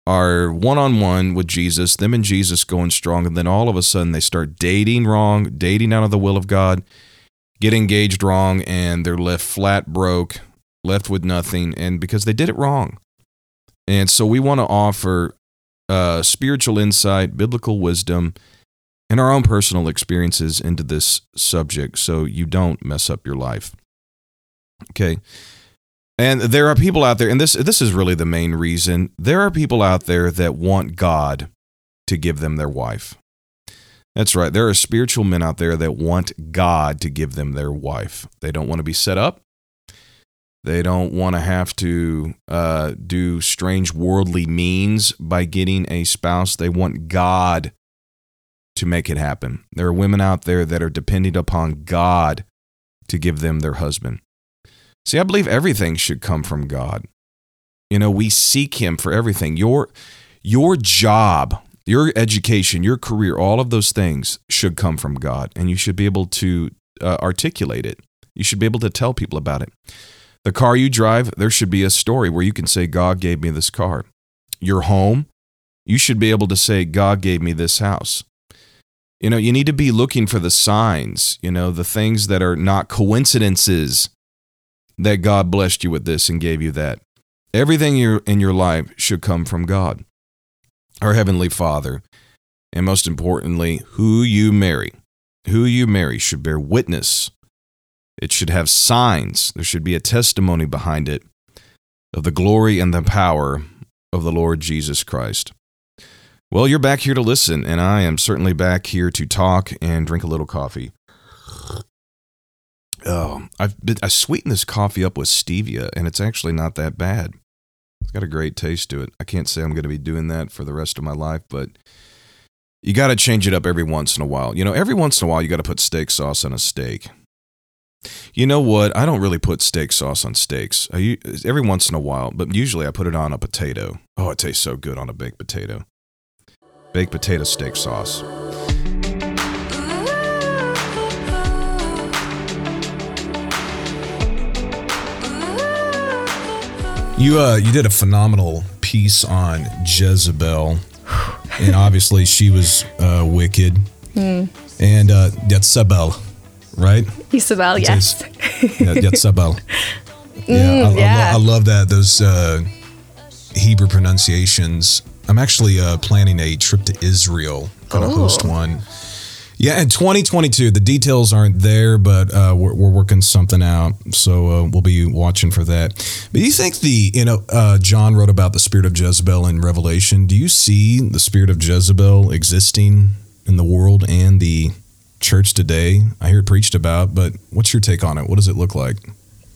are one on one with Jesus, them and Jesus going strong, and then all of a sudden they start dating wrong, dating out of the will of God, get engaged wrong, and they're left flat broke left with nothing, and because they did it wrong. And so we want to offer uh, spiritual insight, biblical wisdom, and our own personal experiences into this subject so you don't mess up your life. Okay. And there are people out there, and this this is really the main reason. There are people out there that want God to give them their wife. That's right. There are spiritual men out there that want God to give them their wife. They don't want to be set up. They don't want to have to uh, do strange worldly means by getting a spouse. They want God to make it happen. There are women out there that are depending upon God to give them their husband. See, I believe everything should come from God. You know, we seek Him for everything. Your, your job, your education, your career, all of those things should come from God, and you should be able to uh, articulate it. You should be able to tell people about it. The car you drive, there should be a story where you can say, God gave me this car. Your home, you should be able to say, God gave me this house. You know, you need to be looking for the signs, you know, the things that are not coincidences that God blessed you with this and gave you that. Everything in your life should come from God, our Heavenly Father. And most importantly, who you marry. Who you marry should bear witness it should have signs. There should be a testimony behind it of the glory and the power of the Lord Jesus Christ. Well, you're back here to listen, and I am certainly back here to talk and drink a little coffee. Oh, I've been, I sweetened this coffee up with stevia, and it's actually not that bad. It's got a great taste to it. I can't say I'm going to be doing that for the rest of my life, but you got to change it up every once in a while. You know, every once in a while, you got to put steak sauce on a steak. You know what? I don't really put steak sauce on steaks. I, every once in a while, but usually I put it on a potato. Oh, it tastes so good on a baked potato. Baked potato steak sauce. You uh, you did a phenomenal piece on Jezebel, and obviously she was uh, wicked. Mm. And uh, Jezebel right? Isabel, yes. yeah, Yetzabel. Yeah, mm, I, yeah. I, I, love that. Those uh, Hebrew pronunciations. I'm actually uh, planning a trip to Israel. Going to host one. Yeah, in 2022, the details aren't there, but uh, we're, we're, working something out. So uh, we'll be watching for that. But you think the, you know, uh, John wrote about the spirit of Jezebel in Revelation. Do you see the spirit of Jezebel existing in the world and the church today. I hear it preached about, but what's your take on it? What does it look like?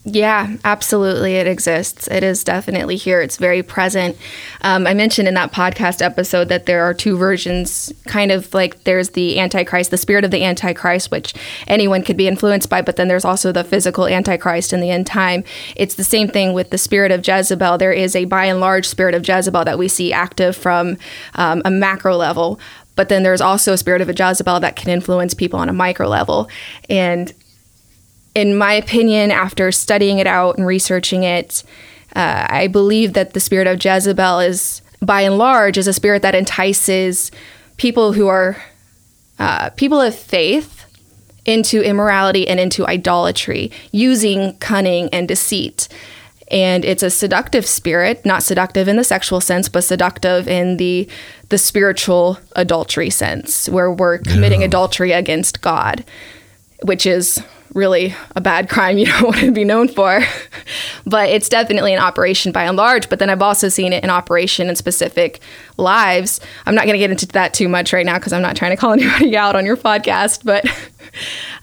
Yeah, absolutely. It exists. It is definitely here. It's very present. Um, I mentioned in that podcast episode that there are two versions, kind of like there's the Antichrist, the spirit of the Antichrist, which anyone could be influenced by, but then there's also the physical Antichrist in the end time. It's the same thing with the spirit of Jezebel. There is a by and large spirit of Jezebel that we see active from um, a macro level, but then there's also a spirit of a Jezebel that can influence people on a micro level. And in my opinion, after studying it out and researching it, Uh, I believe that the spirit of Jezebel is, by and large, is a spirit that entices people who are uh, people of faith into immorality and into idolatry using cunning and deceit. And it's a seductive spirit, not seductive in the sexual sense, but seductive in the the spiritual adultery sense, where we're committing yeah. adultery against God, which is really a bad crime you don't want to be known for. but it's definitely an operation by and large. But then I've also seen it in operation in specific lives. I'm not going to get into that too much right now because I'm not trying to call anybody out on your podcast. But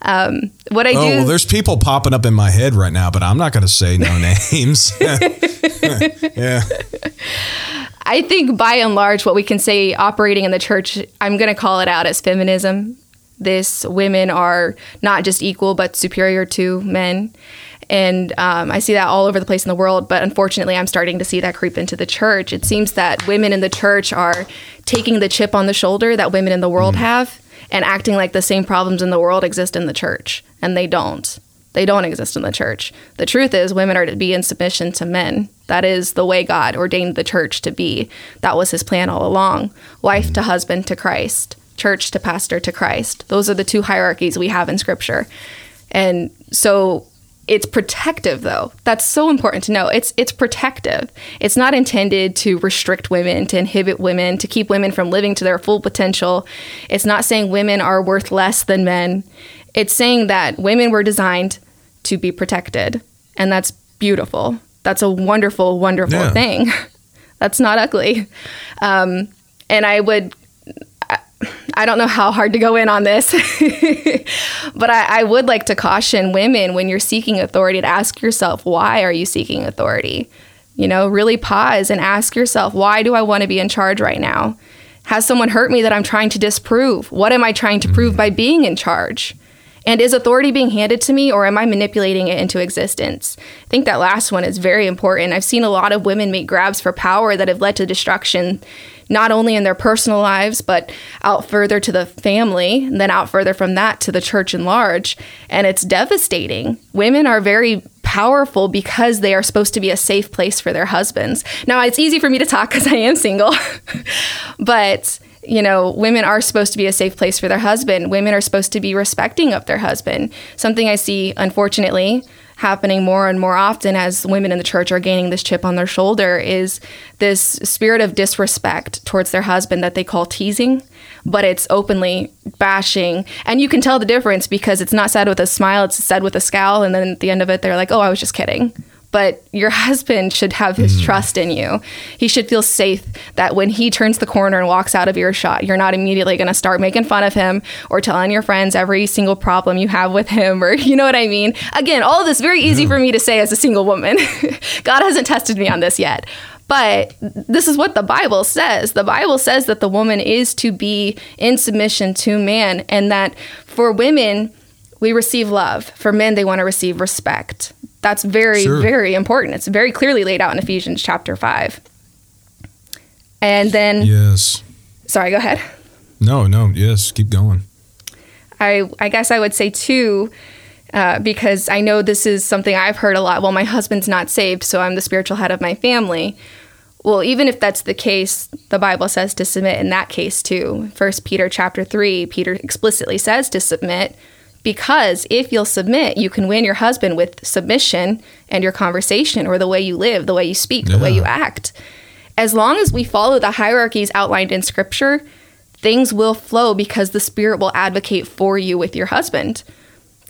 um, what I oh, do. well, there's people popping up in my head right now, but I'm not going to say no names. yeah. I think by and large, what we can say operating in the church, I'm going to call it out as feminism this women are not just equal but superior to men and um, I see that all over the place in the world. But unfortunately, I'm starting to see that creep into the church. It seems that women in the church are taking the chip on the shoulder that women in the world mm. have and acting like the same problems in the world exist in the church, and they don't. They don't exist in the church. The truth is, women are to be in submission to men. That is the way God ordained the church to be. That was his plan all along. Wife to husband to Christ church to pastor to Christ. Those are the two hierarchies we have in scripture. And so it's protective though. That's so important to know. It's it's protective. It's not intended to restrict women, to inhibit women, to keep women from living to their full potential. It's not saying women are worth less than men. It's saying that women were designed to be protected. And that's beautiful. That's a wonderful, wonderful yeah. thing. that's not ugly. Um, and I would I don't know how hard to go in on this, but I, I, would like to caution women when you're seeking authority to ask yourself, why are you seeking authority? You know, really pause and ask yourself, why do I want to be in charge right now? Has someone hurt me that I'm trying to disprove? What am I trying to prove by mm. being in charge? And is authority being handed to me or am I manipulating it into existence? I think that last one is very important. I've seen a lot of women make grabs for power that have led to destruction not only in their personal lives, but out further to the family, and then out further from that to the church in large. And it's devastating. Women are very powerful because they are supposed to be a safe place for their husbands. Now, it's easy for me to talk because I am single, but you know, women are supposed to be a safe place for their husband. Women are supposed to be respecting of their husband. Something I see, unfortunately, happening more and more often as women in the church are gaining this chip on their shoulder is this spirit of disrespect towards their husband that they call teasing but it's openly bashing. And you can tell the difference because it's not said with a smile it's said with a scowl and then at the end of it they're like oh i was just kidding but your husband should have his mm. trust in you. He should feel safe that when he turns the corner and walks out of earshot, you're not immediately going to start making fun of him or telling your friends every single problem you have with him or you know what I mean? Again, all of this very easy yeah. for me to say as a single woman. God hasn't tested me on this yet. But this is what the Bible says. The Bible says that the woman is to be in submission to man and that for women we receive love. For men they want to receive respect. That's very, sure. very important. It's very clearly laid out in Ephesians chapter 5. And then. Yes. Sorry, go ahead. No, no, yes, keep going. I, I guess I would say, too, uh, because I know this is something I've heard a lot. Well, my husband's not saved, so I'm the spiritual head of my family. Well, even if that's the case, the Bible says to submit in that case too. First Peter chapter 3, Peter explicitly says to submit because if you'll submit, you can win your husband with submission and your conversation or the way you live, the way you speak, yeah. the way you act. As long as we follow the hierarchies outlined in scripture, things will flow because the Spirit will advocate for you with your husband.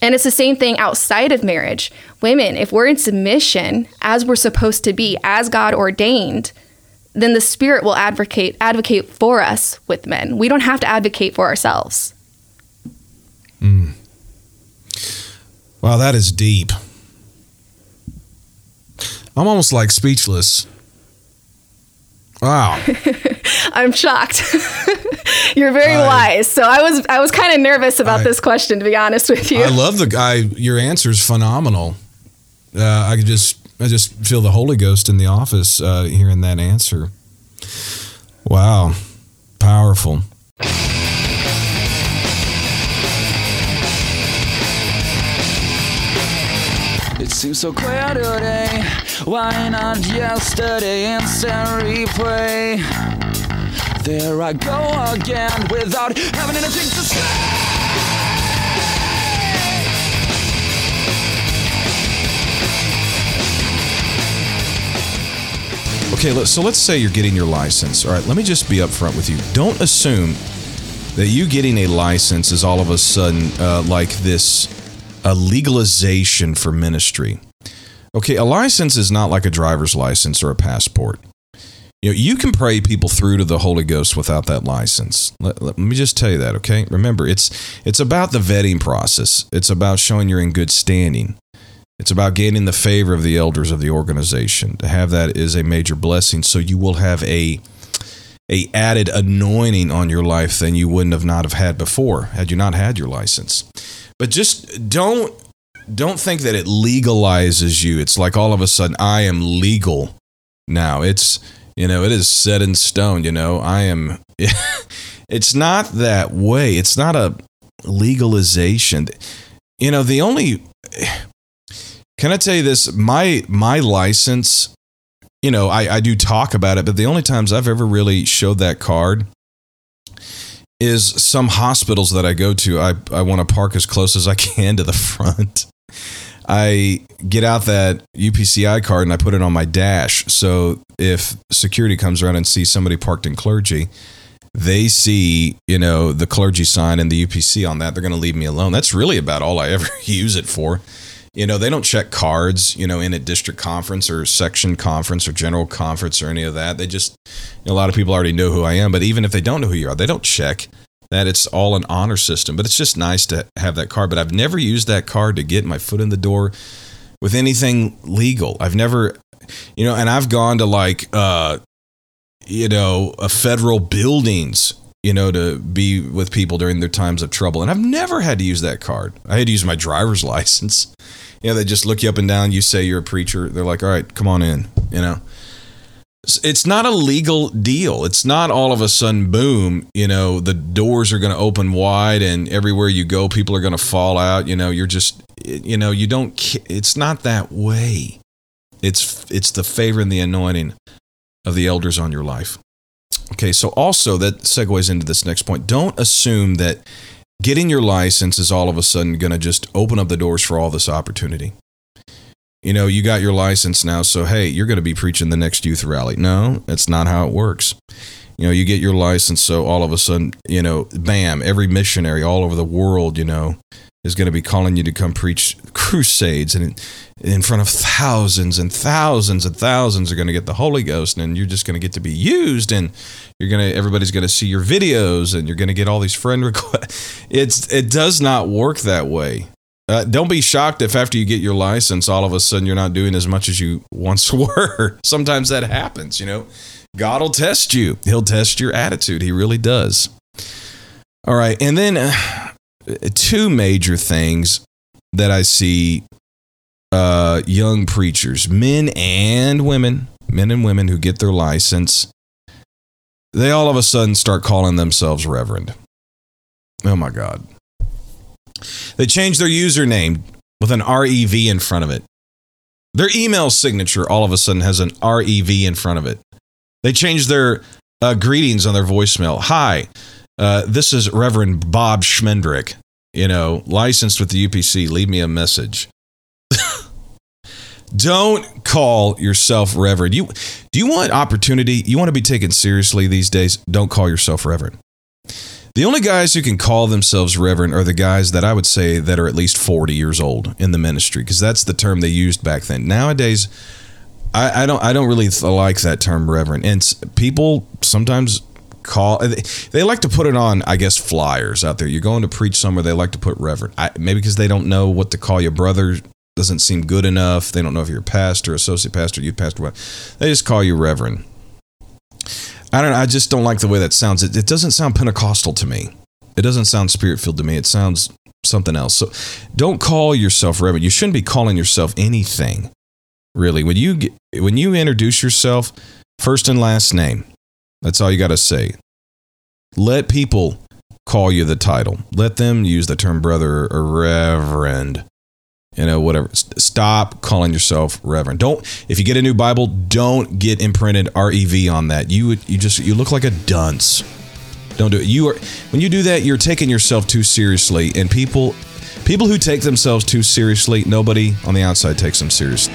And it's the same thing outside of marriage. Women, if we're in submission as we're supposed to be, as God ordained, then the Spirit will advocate advocate for us with men. We don't have to advocate for ourselves. Mm. Wow, that is deep. I'm almost like speechless. Wow. I'm shocked. You're very I, wise. So I was I was kind of nervous about I, this question to be honest with you. I love the guy your answer is phenomenal. Uh, I could just I just feel the Holy Ghost in the office uh, hearing that answer. Wow. Powerful. Seems so clear today. Why not yesterday instant replay? There I go again without having anything to say. Okay, so let's say you're getting your license. All right, let me just be upfront with you. Don't assume that you getting a license is all of a sudden uh, like this a legalization for ministry. Okay, a license is not like a driver's license or a passport. You know, you can pray people through to the Holy Ghost without that license. Let, let me just tell you that, okay? Remember, it's it's about the vetting process. It's about showing you're in good standing. It's about gaining the favor of the elders of the organization. To have that is a major blessing. So you will have a a added anointing on your life than you wouldn't have not have had before had you not had your license. But just don't don't think that it legalizes you. It's like all of a sudden I am legal now. It's you know, it is set in stone, you know. I am it's not that way. It's not a legalization. You know, the only can I tell you this? My my license, you know, I, I do talk about it, but the only times I've ever really showed that card is some hospitals that I go to. I, I want to park as close as I can to the front. I get out that UPCI card and I put it on my dash. So if security comes around and sees somebody parked in clergy, they see, you know, the clergy sign and the UPC on that, they're going to leave me alone. That's really about all I ever use it for. You know, they don't check cards, you know, in a district conference or section conference or general conference or any of that. They just, you know, a lot of people already know who I am, but even if they don't know who you are, they don't check that it's all an honor system. But it's just nice to have that card. But I've never used that card to get my foot in the door with anything legal. I've never, you know, and I've gone to like, uh, you know, uh, federal buildings, you know, to be with people during their times of trouble. And I've never had to use that card. I had to use my driver's license. You know, they just look you up and down. You say you're a preacher. They're like, all right, come on in, you know. It's not a legal deal. It's not all of a sudden, boom, you know, the doors are going to open wide and everywhere you go, people are going to fall out. You know, you're just, you know, you don't, it's not that way. It's, it's the favor and the anointing of the elders on your life. Okay, so also that segues into this next point. Don't assume that getting your license is all of a sudden going to just open up the doors for all this opportunity. You know, you got your license now, so hey, you're going to be preaching the next youth rally. No, that's not how it works. You know, you get your license, so all of a sudden, you know, bam, every missionary all over the world, you know, is going to be calling you to come preach crusades and in front of thousands and thousands and thousands are going to get the Holy Ghost and you're just going to get to be used and you're going to everybody's going to see your videos and you're going to get all these friend requests. It's it does not work that way. Uh, don't be shocked if after you get your license, all of a sudden you're not doing as much as you once were. Sometimes that happens, you know. God will test you. He'll test your attitude. He really does. All right, and then uh, two major things that I see uh, young preachers, men and women, men and women who get their license, they all of a sudden start calling themselves reverend. Oh my God. They change their username with an REV in front of it. Their email signature all of a sudden has an REV in front of it. They change their uh, greetings on their voicemail. Hi, uh, this is Reverend Bob Schmendrick, you know, licensed with the UPC. Leave me a message. Don't call yourself Reverend. You do you want opportunity? You want to be taken seriously these days? Don't call yourself Reverend. The only guys who can call themselves Reverend are the guys that I would say that are at least 40 years old in the ministry, because that's the term they used back then. Nowadays, I, I don't I don't really like that term Reverend, and people sometimes call uh, they like to put it on i guess flyers out there. You're going to preach somewhere they like to put reverend I, maybe because they don't know what to call you brother doesn't seem good enough they don't know if you're a pastor associate pastor youth pastor what they just call you reverend. I don't know i just don't like the way that sounds. It, it doesn't sound pentecostal to me. It doesn't sound spirit filled to me. It sounds something else. So don't call yourself reverend. You shouldn't be calling yourself anything really. When you get, when you introduce yourself first and last name that's all you got to say. Let people call you the title. Let them use the term brother or reverend. You know, whatever. Stop calling yourself reverend. Don't. If you get a new Bible, don't get imprinted REV on that. You would. You just. You look like a dunce. Don't do it. You are. When you do that, you're taking yourself too seriously, and people. People who take themselves too seriously, nobody on the outside takes them seriously.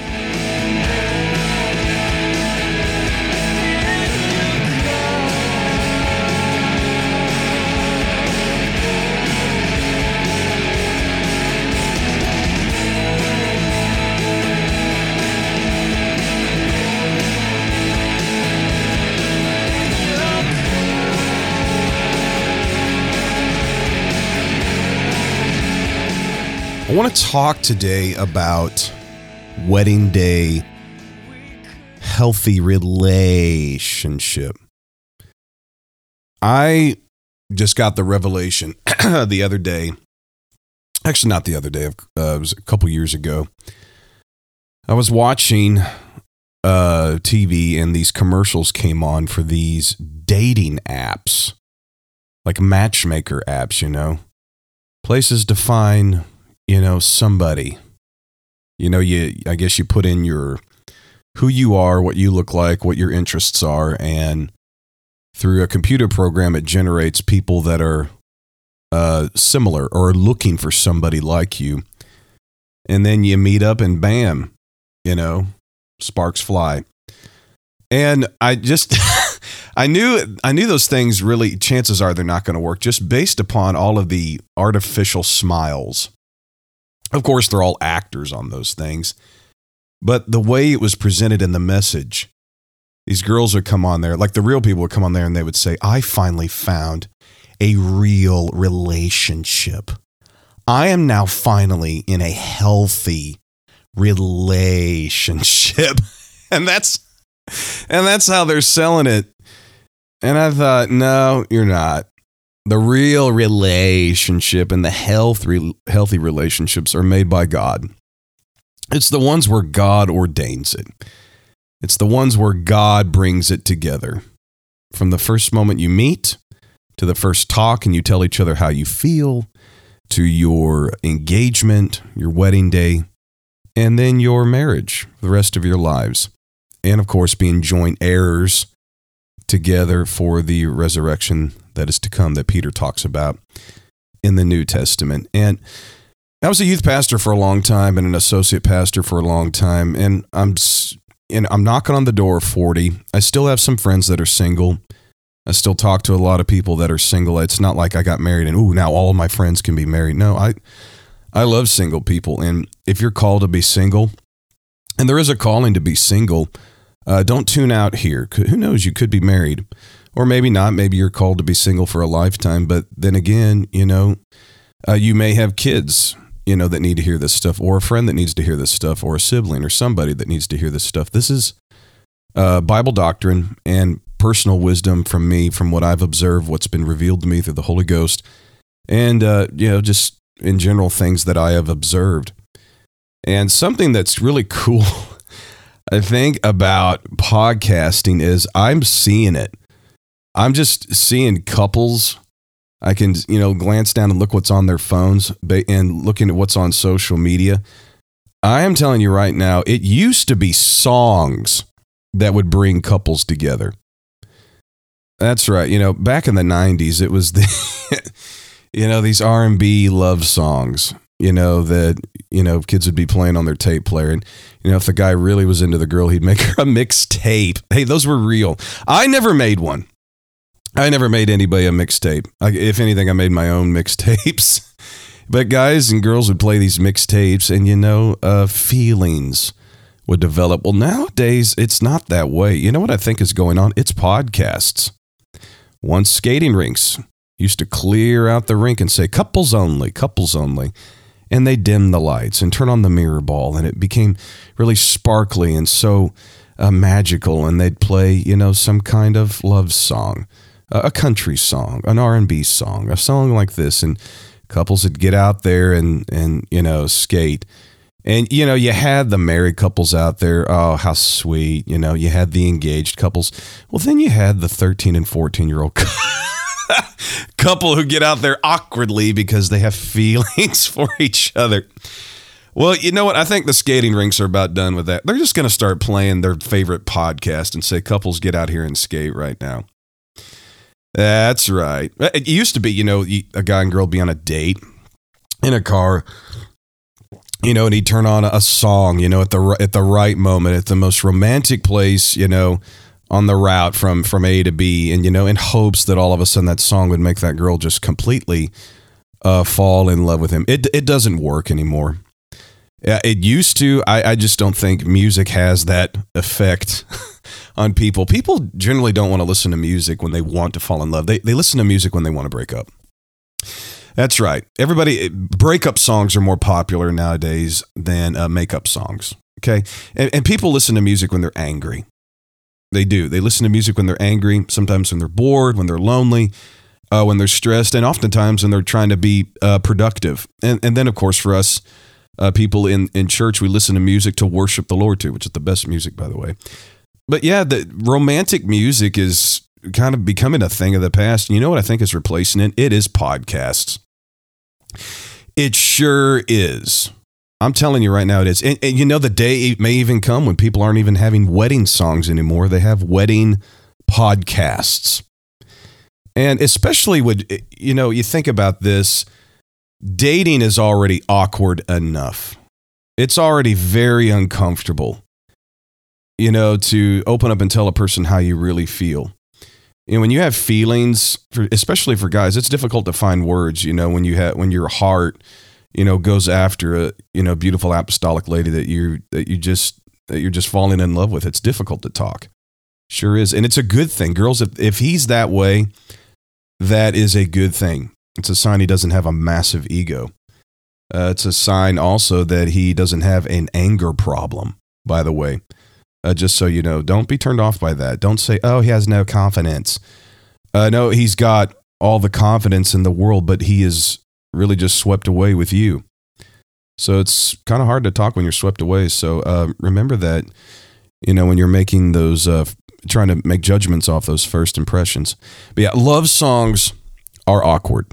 Want to talk today about wedding day healthy relationship. I just got the revelation the other day. Actually, not the other day. Uh, it was a couple years ago. I was watching uh, TV and these commercials came on for these dating apps, like matchmaker apps, you know, places to find you know somebody. You know you i guess you put in your who you are what you look like what your interests are and through a computer program it generates people that are uh, similar or looking for somebody like you. And then you meet up and bam you know sparks fly. And i just i knew i knew those things really chances are they're not going to work just based upon all of the artificial smiles of course, they're all actors on those things. But the way it was presented in the message, these girls would come on there, like the real people would come on there and they would say, I finally found a real relationship. I am now finally in a healthy relationship. and that's and that's how they're selling it. And I thought, no, you're not the real relationship and the health, re, healthy relationships are made by God. It's the ones where God ordains it. It's the ones where God brings it together. From the first moment you meet to the first talk and you tell each other how you feel to your engagement, your wedding day, and then your marriage the rest of your lives. And of course, being joint heirs together for the resurrection that is to come that Peter talks about in the New Testament. And I was a youth pastor for a long time and an associate pastor for a long time, and I'm and I'm knocking on the door of 40. I still have some friends that are single. I still talk to a lot of people that are single. It's not like I got married and ooh, now all of my friends can be married. No, I I love single people, and if you're called to be single, and there is a calling to be single, uh, don't tune out here. Who knows? You could be married or maybe not. Maybe you're called to be single for a lifetime. But then again, you know, uh, you may have kids, you know, that need to hear this stuff, or a friend that needs to hear this stuff, or a sibling, or somebody that needs to hear this stuff. This is uh, Bible doctrine and personal wisdom from me, from what I've observed, what's been revealed to me through the Holy Ghost, and uh, you know, just in general things that I have observed. And something that's really cool, I think, about podcasting is I'm seeing it. I'm just seeing couples. I can, you know, glance down and look what's on their phones and looking at what's on social media. I am telling you right now, it used to be songs that would bring couples together. That's right. You know, back in the 90s, it was the, you know, these R&B love songs, you know, that, you know, kids would be playing on their tape player. And, you know, if the guy really was into the girl, he'd make her a mixtape. Hey, those were real. I never made one. I never made anybody a mixtape. If anything, I made my own mixtapes. but guys and girls would play these mixtapes, and you know, uh, feelings would develop. Well, nowadays, it's not that way. You know what I think is going on? It's podcasts. Once skating rinks used to clear out the rink and say, couples only, couples only. And they dim the lights and turn on the mirror ball, and it became really sparkly and so uh, magical. And they'd play, you know, some kind of love song a country song, an R&B song, a song like this and couples would get out there and and you know skate. And you know, you had the married couples out there. Oh, how sweet. You know, you had the engaged couples. Well, then you had the 13 and 14 year old couple who get out there awkwardly because they have feelings for each other. Well, you know what? I think the skating rinks are about done with that. They're just going to start playing their favorite podcast and say, couples, get out here and skate right now. That's right. It used to be, you know, a guy and girl be on a date in a car, you know, and he'd turn on a song, you know, at the at the right moment, at the most romantic place, you know, on the route from from A to B, and you know, in hopes that all of a sudden that song would make that girl just completely uh, fall in love with him. It it doesn't work anymore. Yeah, it used to. I, I just don't think music has that effect on people. People generally don't want to listen to music when they want to fall in love. They they listen to music when they want to break up. That's right. Everybody, breakup songs are more popular nowadays than uh, makeup songs. Okay, and, and people listen to music when they're angry. They do. They listen to music when they're angry. Sometimes when they're bored, when they're lonely, uh, when they're stressed, and oftentimes when they're trying to be uh, productive. And and then of course for us uh, people in, in church, we listen to music to worship the Lord to, which is the best music, by the way. But yeah, the romantic music is kind of becoming a thing of the past. You know what I think is replacing it? It is podcasts. It sure is. I'm telling you right now, it is. And, and, you know, the day may even come when people aren't even having wedding songs anymore. They have wedding podcasts. And especially with, eh, you know, you think about this dating is already awkward enough. It's already very uncomfortable, you know, to open up and tell a person how you really feel. You know, when you have feelings, for, especially for guys, it's difficult to find words. You know, when you have when your heart, you know, goes after a you know beautiful apostolic lady that you that you just that you're just falling in love with, it's difficult to talk. Sure is, and it's a good thing, girls. If if he's that way, that is a good thing. It's a sign he doesn't have a massive ego. Uh, it's a sign also that he doesn't have an anger problem, by the way. Uh, just so you know, don't be turned off by that. Don't say, oh, he has no confidence. Uh, no, he's got all the confidence in the world, but he is really just swept away with you. So it's kind of hard to talk when you're swept away. So uh, remember that, you know, when you're making those, uh, trying to make judgments off those first impressions. But yeah, love songs are awkward.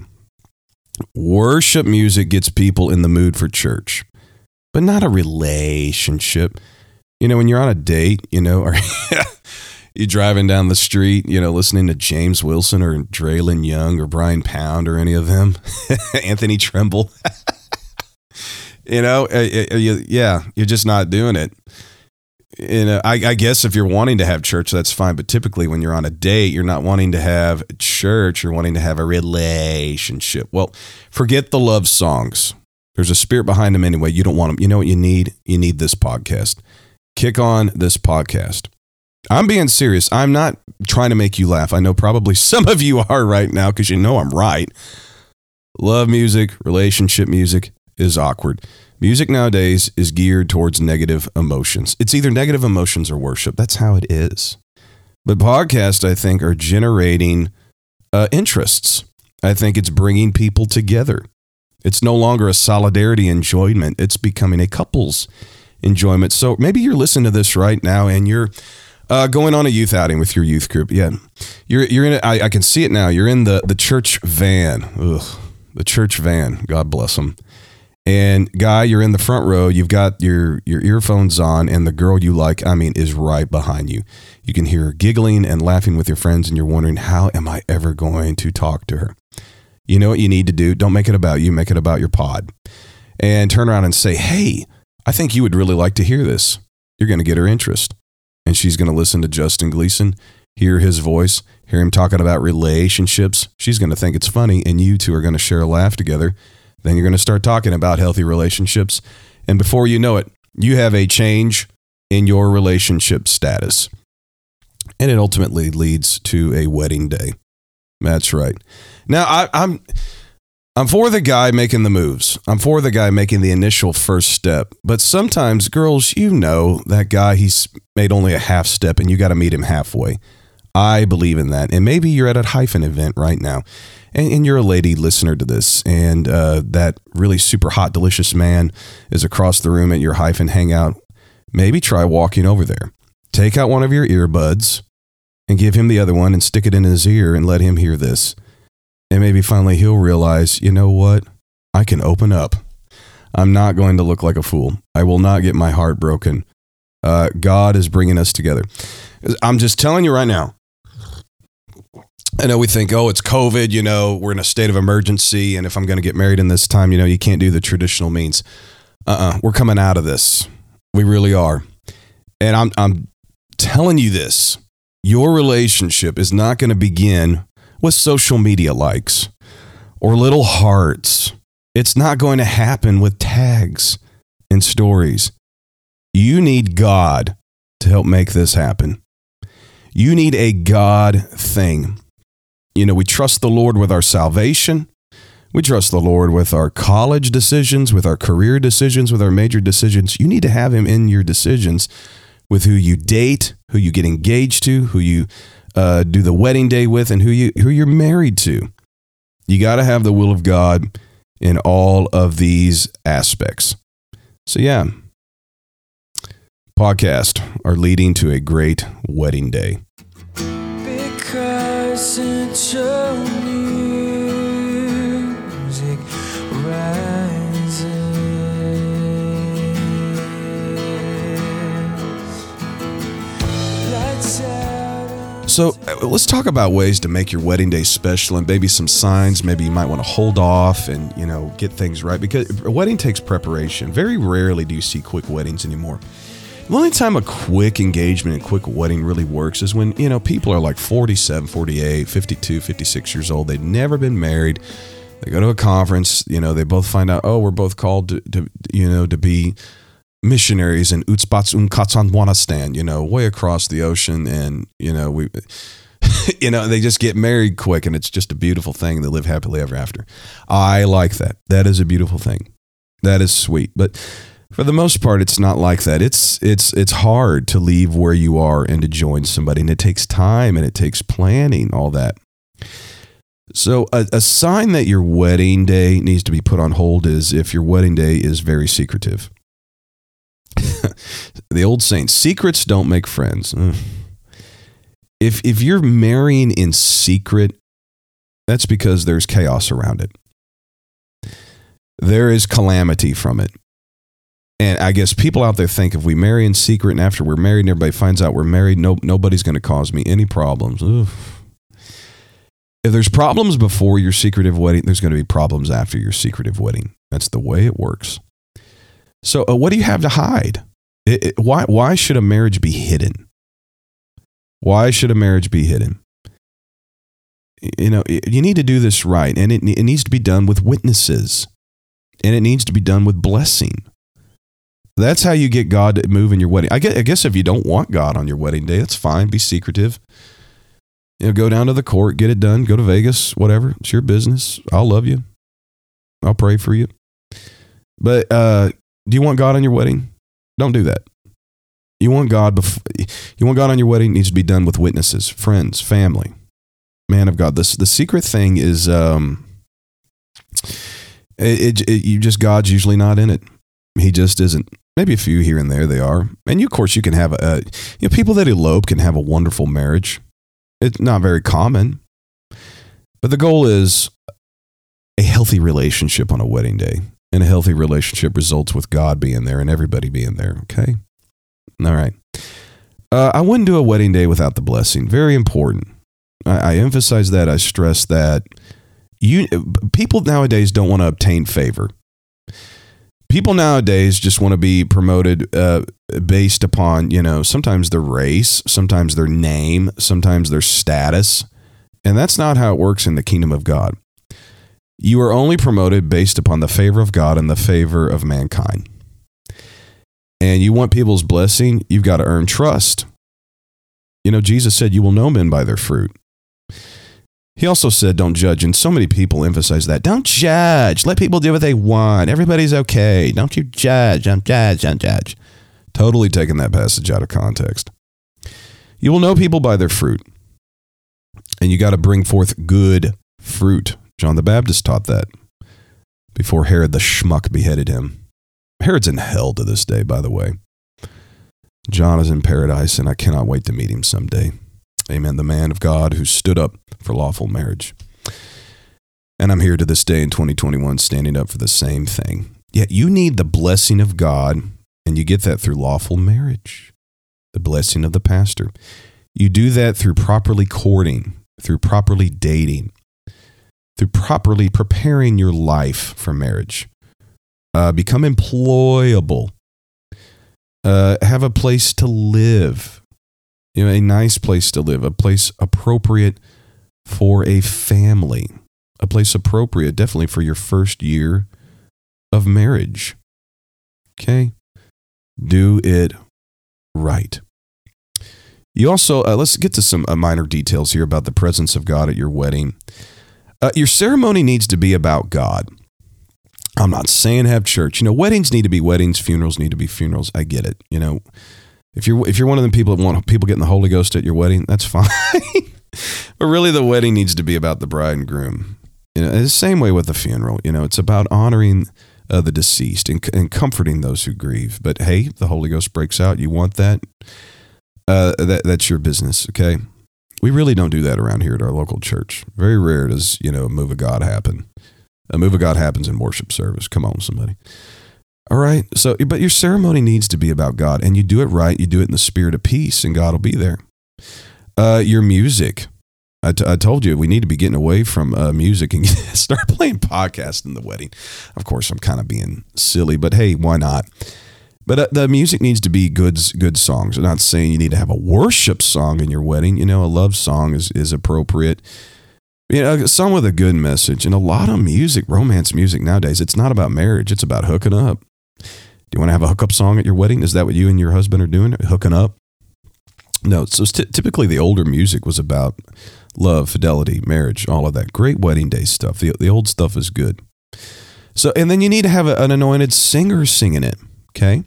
Worship music gets people in the mood for church, but not a relationship. You know, when you're on a date, you know, or you're driving down the street, you know, listening to James Wilson or Draylen Young or Brian Pound or any of them, Anthony Tremble. you know, uh, uh, yeah, you're just not doing it you know, I, I, guess if you're wanting to have church, that's fine. But typically, when you're on a date, you're not wanting to have church. You're wanting to have a relationship. Well, forget the love songs. There's a spirit behind them anyway. You don't want them. You know what you need? You need this podcast. Kick on this podcast. I'm being serious. I'm not trying to make you laugh. I know probably some of you are right now because you know I'm right. Love music, relationship music is awkward. Music nowadays is geared towards negative emotions. It's either negative emotions or worship. That's how it is. But podcasts, I think, are generating uh, interests. I think it's bringing people together. It's no longer a solidarity enjoyment, it's becoming a couple's enjoyment. So maybe you're listening to this right now and you're uh, going on a youth outing with your youth group. Yeah. You're, you're in, a, I, I can see it now. You're in the, the church van. Ugh, the church van. God bless them. And guy, you're in the front row. You've got your your earphones on, and the girl you like, I mean, is right behind you. You can hear her giggling and laughing with your friends, and you're wondering, how am I ever going to talk to her? You know what you need to do? Don't make it about you. Make it about your pod, and turn around and say, "Hey, I think you would really like to hear this." You're going to get her interest, and she's going to listen to Justin Gleason, hear his voice, hear him talking about relationships. She's going to think it's funny, and you two are going to share a laugh together then you're going to start talking about healthy relationships. And before you know it, you have a change in your relationship status. And it ultimately leads to a wedding day. That's right. Now, I, I'm. I'm for the guy making the moves. I'm for the guy making the initial first step. But sometimes, girls, you know that guy, he's made only a half step and you got to meet him halfway. I believe in that. And maybe you're at a hyphen event right now and, and you're a lady listener to this, and uh, that really super hot, delicious man is across the room at your hyphen hangout, maybe try walking over there. Take out one of your earbuds and give him the other one and stick it in his ear and let him hear this. And maybe finally he'll realize, you know what? I can open up. I'm not going to look like a fool. I will not get my heart broken. Uh, God is bringing us together. I'm just telling you right now. I know we think, oh, it's COVID, you know, we're in a state of emergency. And if I'm going to get married in this time, you know, you can't do the traditional means. Uh uh-uh, uh, we are coming out of this. We really are. And I'm, I'm telling you this your relationship is not going to begin with social media likes or little hearts. It's not going to happen with tags and stories. You need God to help make this happen. You need a God thing. You know, we trust the Lord with our salvation. We trust the Lord with our college decisions, with our career decisions, with our major decisions. You need to have Him in your decisions with who you date, who you get engaged to, who you uh, do the wedding day with, and who you who you're married to. You got to have the will of God in all of these aspects. So yeah, podcast are leading to a great wedding day. So uh, let's talk about ways to make your wedding day special and maybe some signs. Maybe you might want to hold off and you know get things right because a wedding takes preparation. Very rarely do you see quick weddings anymore. The only time a quick engagement and quick wedding really works is when, you know, people are like 47, 48, 52, 56 years old. They've never been married. They go to a conference, you know, they both find out, oh, we're both called to, to you know, to be missionaries in Uzbekistan, you know, way across the ocean. And, you know, we, you know, they just get married quick and it's just a beautiful thing. They live happily ever after. I like that. That is a beautiful thing. That is sweet. But for the most part, it's not like that. It's, it's, it's hard to leave where you are and to join somebody. And it takes time and it takes planning, all that. So, a, a sign that your wedding day needs to be put on hold is if your wedding day is very secretive. The old saying, secrets don't make friends. Mm. If if you're marrying in secret, that's because there's chaos around it. There is calamity from it. And I guess people out there think if we marry in secret and after we're married and everybody finds out we're married, no, nobody's going to cause me any problems. Oof. If there's problems before your secretive wedding, there's going to be problems after your secretive wedding. That's the way it works. So, uh, what do you have to hide? It, it, why, why should a marriage be hidden? Why should a marriage be hidden? You know, you need to do this right, and it, it needs to be done with witnesses, and it needs to be done with blessing. That's how you get God to move in your wedding. I guess, I guess if you don't want God on your wedding day, that's fine. Be secretive. You know, go down to the court, get it done, go to Vegas, whatever. It's your business. I'll love you. I'll pray for you. But uh, do you want God on your wedding? Don't do that. You want God you want God on your wedding needs to be done with witnesses, friends, family. Man of God. This the secret thing is um it, it, it you just God's usually not in it. He just isn't. Maybe a few here and there they are. And you of course you can have a you know people that elope can have a wonderful marriage. It's not very common. But the goal is a healthy relationship on a wedding day and a healthy relationship results with God being there and everybody being there. Okay. All right. Uh, I wouldn't do a wedding day without the blessing. Very important. I, I emphasize that. I stress that. You people nowadays don't want to obtain favor. People nowadays just want to be promoted uh, based upon you know sometimes their race, sometimes their name, sometimes their status, and that's not how it works in the kingdom of God. You are only promoted based upon the favor of God and the favor of mankind. And you want people's blessing, you've got to earn trust. You know, Jesus said, You will know men by their fruit. He also said, Don't judge. And so many people emphasize that. Don't judge. Let people do what they want. Everybody's okay. Don't you judge. Don't judge. Don't judge. Totally taking that passage out of context. You will know people by their fruit. And you got to bring forth good fruit. John the Baptist taught that before Herod the schmuck beheaded him. Herod's in hell to this day, by the way. John is in paradise, and I cannot wait to meet him someday. Amen. The man of God who stood up for lawful marriage. And I'm here to this day in 2021 standing up for the same thing. Yet you need the blessing of God, and you get that through lawful marriage, the blessing of the pastor. You do that through properly courting, through properly dating, through properly preparing your life for marriage. Uh, become employable. Uh, have a place to live. You know, a nice place to live, a place appropriate for a family, a place appropriate definitely for your first year of marriage. Okay? Do it right. You also, uh, let's get to some uh, minor details here about the presence of God at your wedding. Uh, your ceremony needs to be about God. I'm not saying have church. You know, weddings need to be weddings, funerals need to be funerals. I get it. You know, if you're if you're one of the people that want people getting the Holy Ghost at your wedding, that's fine. but really, the wedding needs to be about the bride and groom. You know, the same way with the funeral. You know, it's about honoring uh, the deceased and, and comforting those who grieve. But hey, the Holy Ghost breaks out. You want that? Uh, that that's your business. Okay. We really don't do that around here at our local church. Very rare does you know a move of God happen. A move of God happens in worship service. Come on, somebody. All right. So, but your ceremony needs to be about God, and you do it right. You do it in the spirit of peace, and God will be there. Uh, your music. I, t- I told you we need to be getting away from uh, music and start playing podcasts in the wedding. Of course, I'm kind of being silly, but hey, why not? But uh, the music needs to be good, good songs. I'm not saying you need to have a worship song in your wedding. You know, a love song is, is appropriate. You know, song with a good message. And a lot of music, romance music nowadays, it's not about marriage, it's about hooking up. Do you want to have a hookup song at your wedding? Is that what you and your husband are doing? Hooking up? No, so t- typically the older music was about love, fidelity, marriage, all of that. Great wedding day stuff. The, the old stuff is good. So, and then you need to have a, an anointed singer singing it. Okay.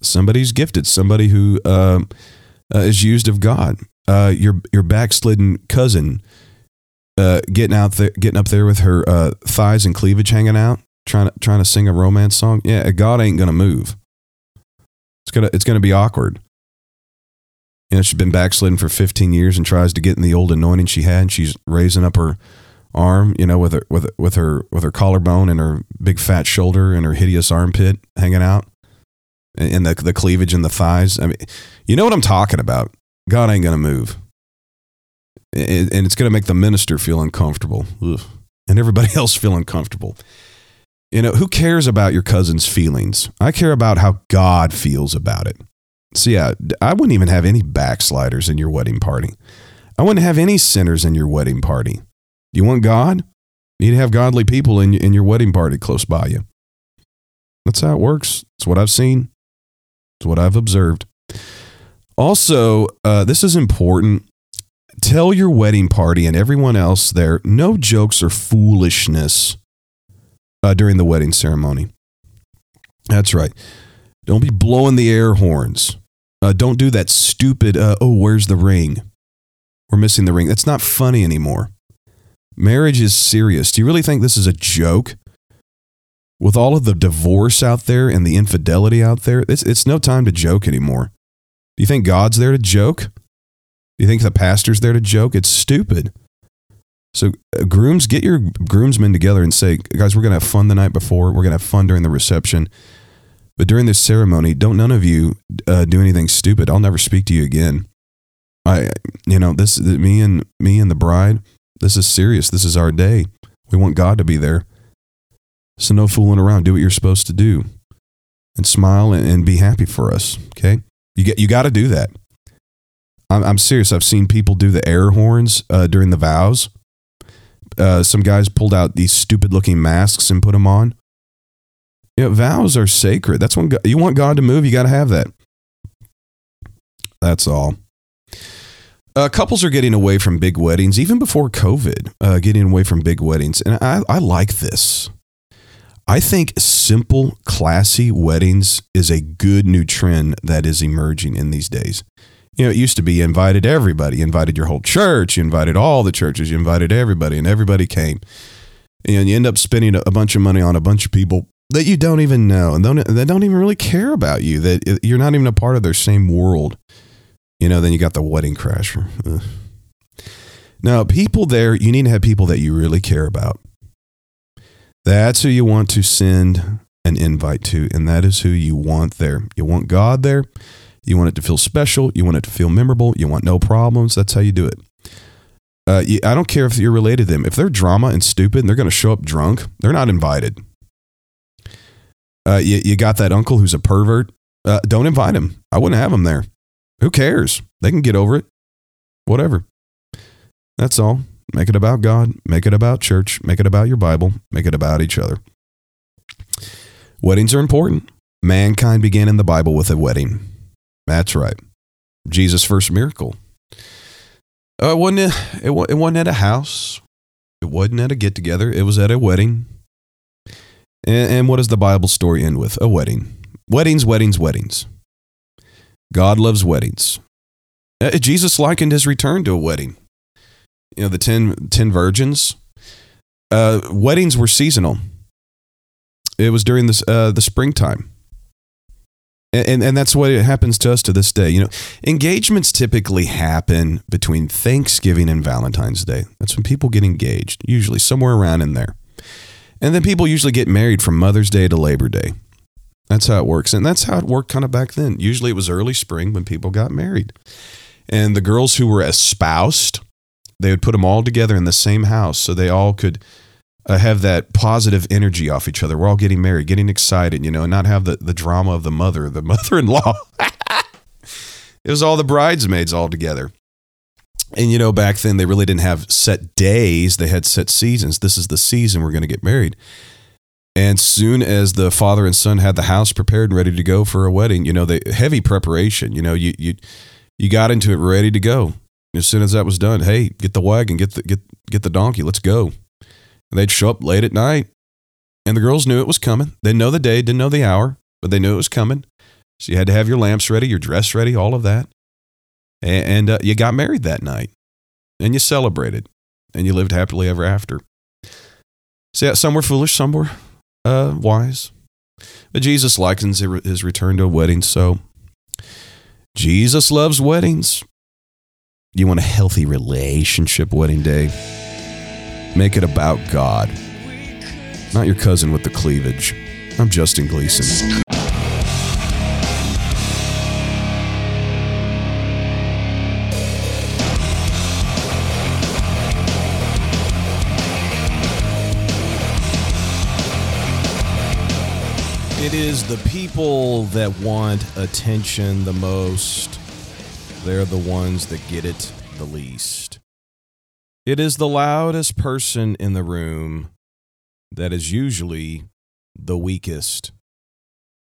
Somebody's gifted, somebody who uh, uh, is used of God. Uh, your your backslidden cousin uh, getting out there, getting up there with her uh, thighs and cleavage hanging out, trying to trying to sing a romance song. Yeah, God ain't gonna move. It's gonna it's gonna be awkward. You know, she's been backslidden for 15 years and tries to get in the old anointing she had. And she's raising up her arm, you know, with her with with her with her collarbone and her big fat shoulder and her hideous armpit hanging out, and the the cleavage and the thighs. I mean, you know what I'm talking about. God ain't gonna move, and it's gonna make the minister feel uncomfortable, Ugh. and everybody else feel uncomfortable. You know, who cares about your cousin's feelings? I care about how God feels about it. So yeah, I wouldn't even have any backsliders in your wedding party. I wouldn't have any sinners in your wedding party. You want God? You need to have godly people in, in your wedding party close by you. That's how it works. It's what I've seen. It's what I've observed. Also, uh, this is important. Tell your wedding party and everyone else there no jokes or foolishness uh, during the wedding ceremony. That's right. Don't be blowing the air horns. Uh, don't do that stupid, uh, oh, where's the ring? We're missing the ring. That's not funny anymore. Marriage is serious. Do you really think this is a joke? With all of the divorce out there and the infidelity out there, it's, it's no time to joke anymore. Do you think God's there to joke? Do you think the pastor's there to joke? It's stupid. So, uh, grooms, get your groomsmen together and say, guys, we're going to have fun the night before. We're going to have fun during the reception. But during this ceremony, don't none of you uh, do anything stupid. I'll never speak to you again. I, you know, this me and me and the bride. This is serious. This is our day. We want God to be there. So no fooling around. Do what you're supposed to do, and smile and, and be happy for us. Okay, you get you got to do that. I'm, I'm serious. I've seen people do the air horns uh, during the vows. Uh, some guys pulled out these stupid looking masks and put them on. You know, vows are sacred. That's when God, you want God to move. You got to have that. That's all. Uh, couples are getting away from big weddings, even before COVID. Uh, getting away from big weddings, and I, I like this. I think simple, classy weddings is a good new trend that is emerging in these days. You know, it used to be invited everybody, you invited your whole church, you invited all the churches, you invited everybody, and everybody came. And you end up spending a bunch of money on a bunch of people that you don't even know and don't that don't even really care about you that you're not even a part of their same world you know then you got the wedding crasher Ugh. now people there you need to have people that you really care about that's who you want to send an invite to, and that is who you want there. You want God there. You want it to feel special. You want it to feel memorable. You want no problems. That's how you do it. Uh, you, I don't care if you're related to them. If they're drama and stupid and they're going to show up drunk, they're not invited. Uh, you, you got that uncle who's a pervert. Uh, don't invite him. I wouldn't have him there. Who cares? They can get over it. Whatever. That's all. Make it about God. Make it about church. Make it about your Bible. Make it about each other. Weddings are important. Mankind began in the Bible with a wedding. That's right. Jesus' first miracle. Uh, it, wasn't a, it, it wasn't at a house. It wasn't at a get together. It was at a wedding. And, and what does the Bible story end with? A wedding. Weddings, weddings, weddings. God loves weddings. Uh, Jesus likened his return to a wedding. You know, the 10, 10 virgins. Uh, weddings were seasonal. It was during this, uh, the springtime. And, and, and that's what it happens to us to this day. You know, engagements typically happen between Thanksgiving and Valentine's Day. That's when people get engaged, usually somewhere around in there. And then people usually get married from Mother's Day to Labor Day. That's how it works. And that's how it worked kind of back then. Usually it was early spring when people got married. And the girls who were espoused, they would put them all together in the same house so they all could uh, have that positive energy off each other. We're all getting married, getting excited, you know, and not have the, the drama of the mother, the mother in law. it was all the bridesmaids all together. And, you know, back then they really didn't have set days, they had set seasons. This is the season we're going to get married. And soon as the father and son had the house prepared and ready to go for a wedding, you know, the heavy preparation, you know, you, you, you got into it ready to go. As soon as that was done, hey, get the wagon, get the, get, get the donkey, let's go. And they'd show up late at night. And the girls knew it was coming. They know the day, didn't know the hour, but they knew it was coming. So you had to have your lamps ready, your dress ready, all of that. And, and uh, you got married that night. And you celebrated. And you lived happily ever after. So yeah, some were foolish, some were uh, wise. But Jesus likens his return to a wedding. So Jesus loves weddings. You want a healthy relationship wedding day? Make it about God, not your cousin with the cleavage. I'm Justin Gleason. It is the people that want attention the most. They're the ones that get it the least. It is the loudest person in the room that is usually the weakest.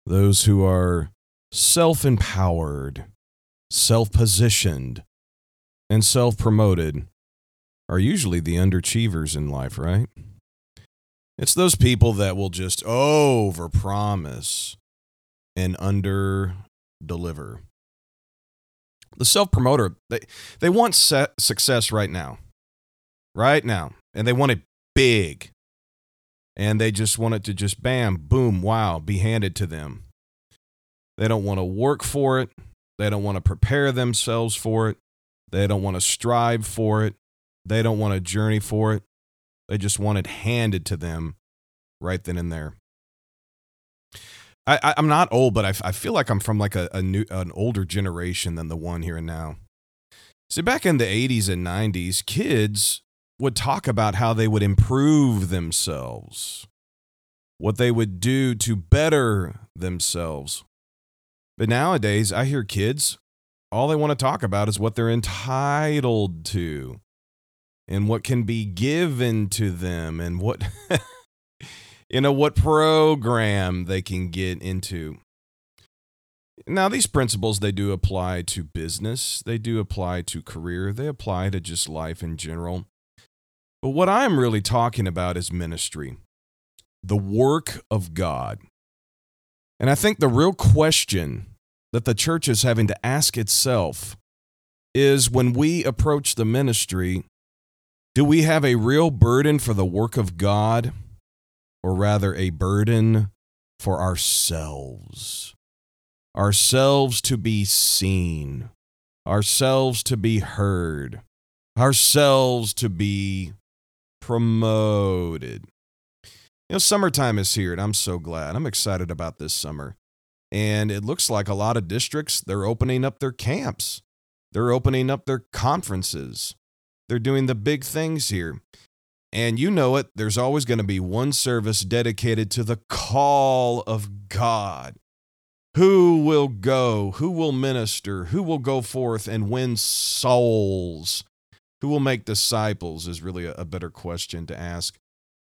Those who are self empowered, self positioned, and self promoted are usually the underachievers in life, right? It's those people that will just overpromise and under deliver. The self promoter, they, they want success right now, right now, and they want it big. And they just want it to just bam, boom, wow, be handed to them. They don't want to work for it. They don't want to prepare themselves for it. They don't want to strive for it. They don't want to journey for it. They just want it handed to them right then and there. I, am not old, but I, I feel like I'm from like a, a new an older generation than the one here and now. See, back in the 80s and 90s, kids would talk about how they would improve themselves, what they would do to better themselves. But nowadays, I hear kids, all they want to talk about is what they're entitled to and what can be given to them and what you know what program they can get into? Now these principles they do apply to business they do apply to career they apply to just life in general. But what i'm really talking about is ministry the work of god. And i think the real question that the church is having to ask itself is when we approach the ministry do we have a real burden for the work of God, or rather a burden for ourselves? Ourselves to be seen, ourselves to be heard, ourselves to be promoted. You know, summertime is here, and I'm so glad. I'm excited about this summer. And it looks like a lot of districts, they're opening up their camps, they're opening up their conferences, they're doing the big things here. And you know it, there's always going to be one service dedicated to the call of God. Who will go? Who will minister? Who will go forth and win souls? Who will make disciples is really a, better question to ask.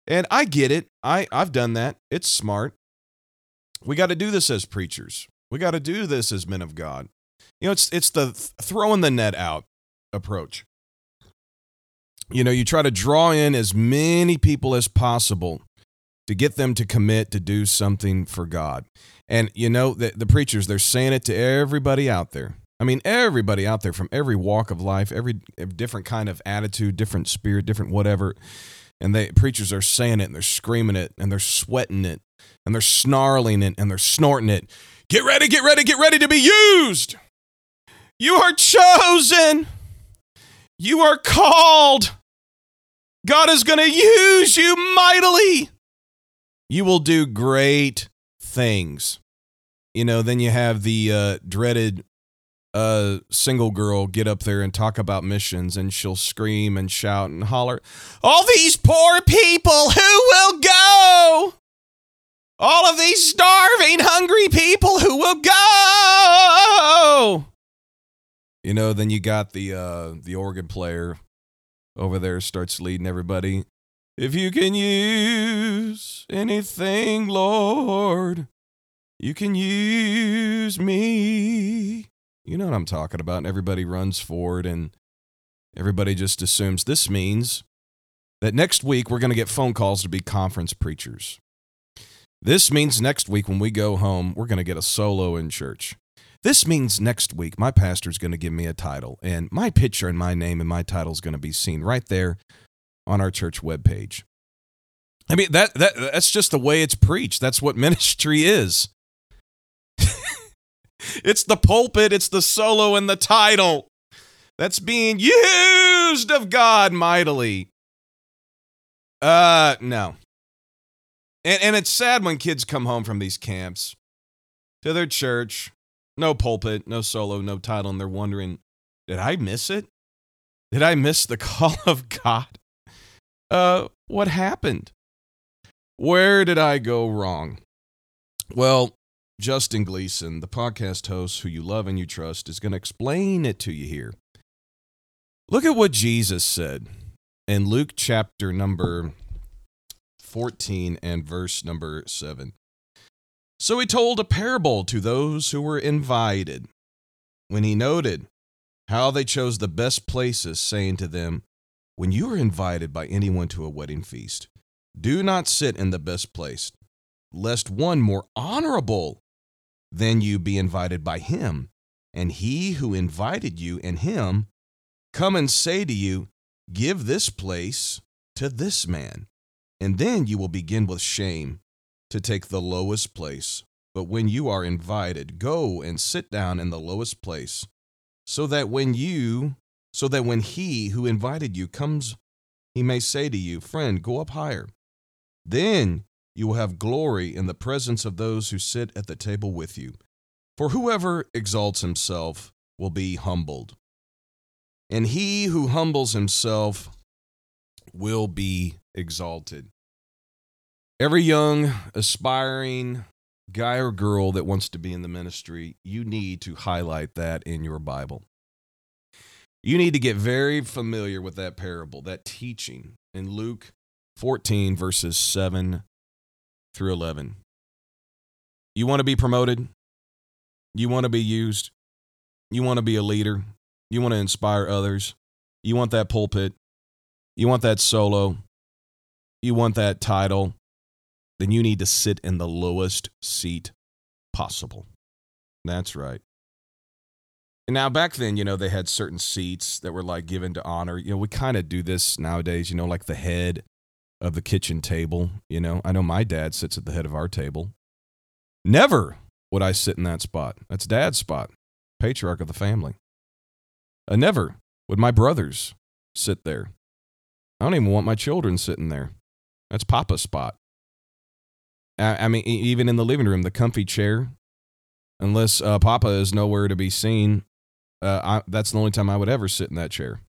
And I get it. I, I've done that. It's smart. We got to do this as preachers. We got to do this as men of God. You know, it's it's the throwing the net out approach. You know, you try to draw in as many people as possible to get them to commit to do something for God. And you know, the, the preachers, they're saying it to everybody out there. I mean, everybody out there from every walk of life, every different kind of attitude, different spirit, different whatever. And they preachers are saying it and they're screaming it and they're sweating it and they're snarling it and they're snorting it. Get ready, get ready, get ready to be used. You are chosen. You are called. God is going to use you mightily. You will do great things. You know, then you have the uh, dreaded uh, single girl get up there and talk about missions, and she'll scream and shout and holler, All these poor people, who will go? All of these starving, hungry people, who will go? You know, then you got the uh, the organ player over there starts leading everybody. If you can use anything, Lord, you can use me. You know what I'm talking about. And everybody runs forward and everybody just assumes this means that next week we're going to get phone calls to be conference preachers. This means next week when we go home, we're going to get a solo in church. This means next week my pastor's going to give me a title, and my picture and my name and my title is going to be seen right there on our church webpage. I mean that that that's just the way it's preached. That's what ministry is. it's the pulpit, it's the solo and the title. That's being used of God mightily. Uh no. And and it's sad when kids come home from these camps to their church no pulpit, no solo, no title, and they're wondering, did I miss it? Did I miss the call of God? Uh, what happened? Where did I go wrong? Well, Justin Gleason, the podcast host who you love and you trust, is going to explain it to you here. Look at what Jesus said in Luke chapter number 14 and verse number 7. So he told a parable to those who were invited. When he noted how they chose the best places, saying to them, When you are invited by anyone to a wedding feast, do not sit in the best place, lest one more honorable than you be invited by him, and he who invited you and him come and say to you, Give this place to this man, and then you will begin with shame to take the lowest place. But when you are invited, go and sit down in the lowest place, so that when you so that when he who invited you comes, he may say to you, Friend, go up higher. Then you will have glory in the presence of those who sit at the table with you. For whoever exalts himself will be humbled, and he who humbles himself will be exalted. Every young, aspiring guy or girl that wants to be in the ministry, you need to highlight that in your Bible. You need to get very familiar with that parable, that teaching in Luke 14, verses 7 through 11. You want to be promoted? You want to be used? You want to be a leader? You want to inspire others? You want that pulpit? You want that solo? You want that title? Then you need to sit in the lowest seat possible. That's right. And now back then, you know, they had certain seats that were like given to honor. You know, we kind of do this nowadays, you know, like the head of the kitchen table, you know. I know my dad sits at the head of our table. Never would I sit in that spot. That's dad's spot, patriarch of the family. Uh, never would my brothers sit there. I don't even want my children sitting there. That's papa's spot. I, I mean, even in the living room, the comfy chair, unless uh, Papa is nowhere to be seen, uh, I, that's the only time I would ever sit in that chair.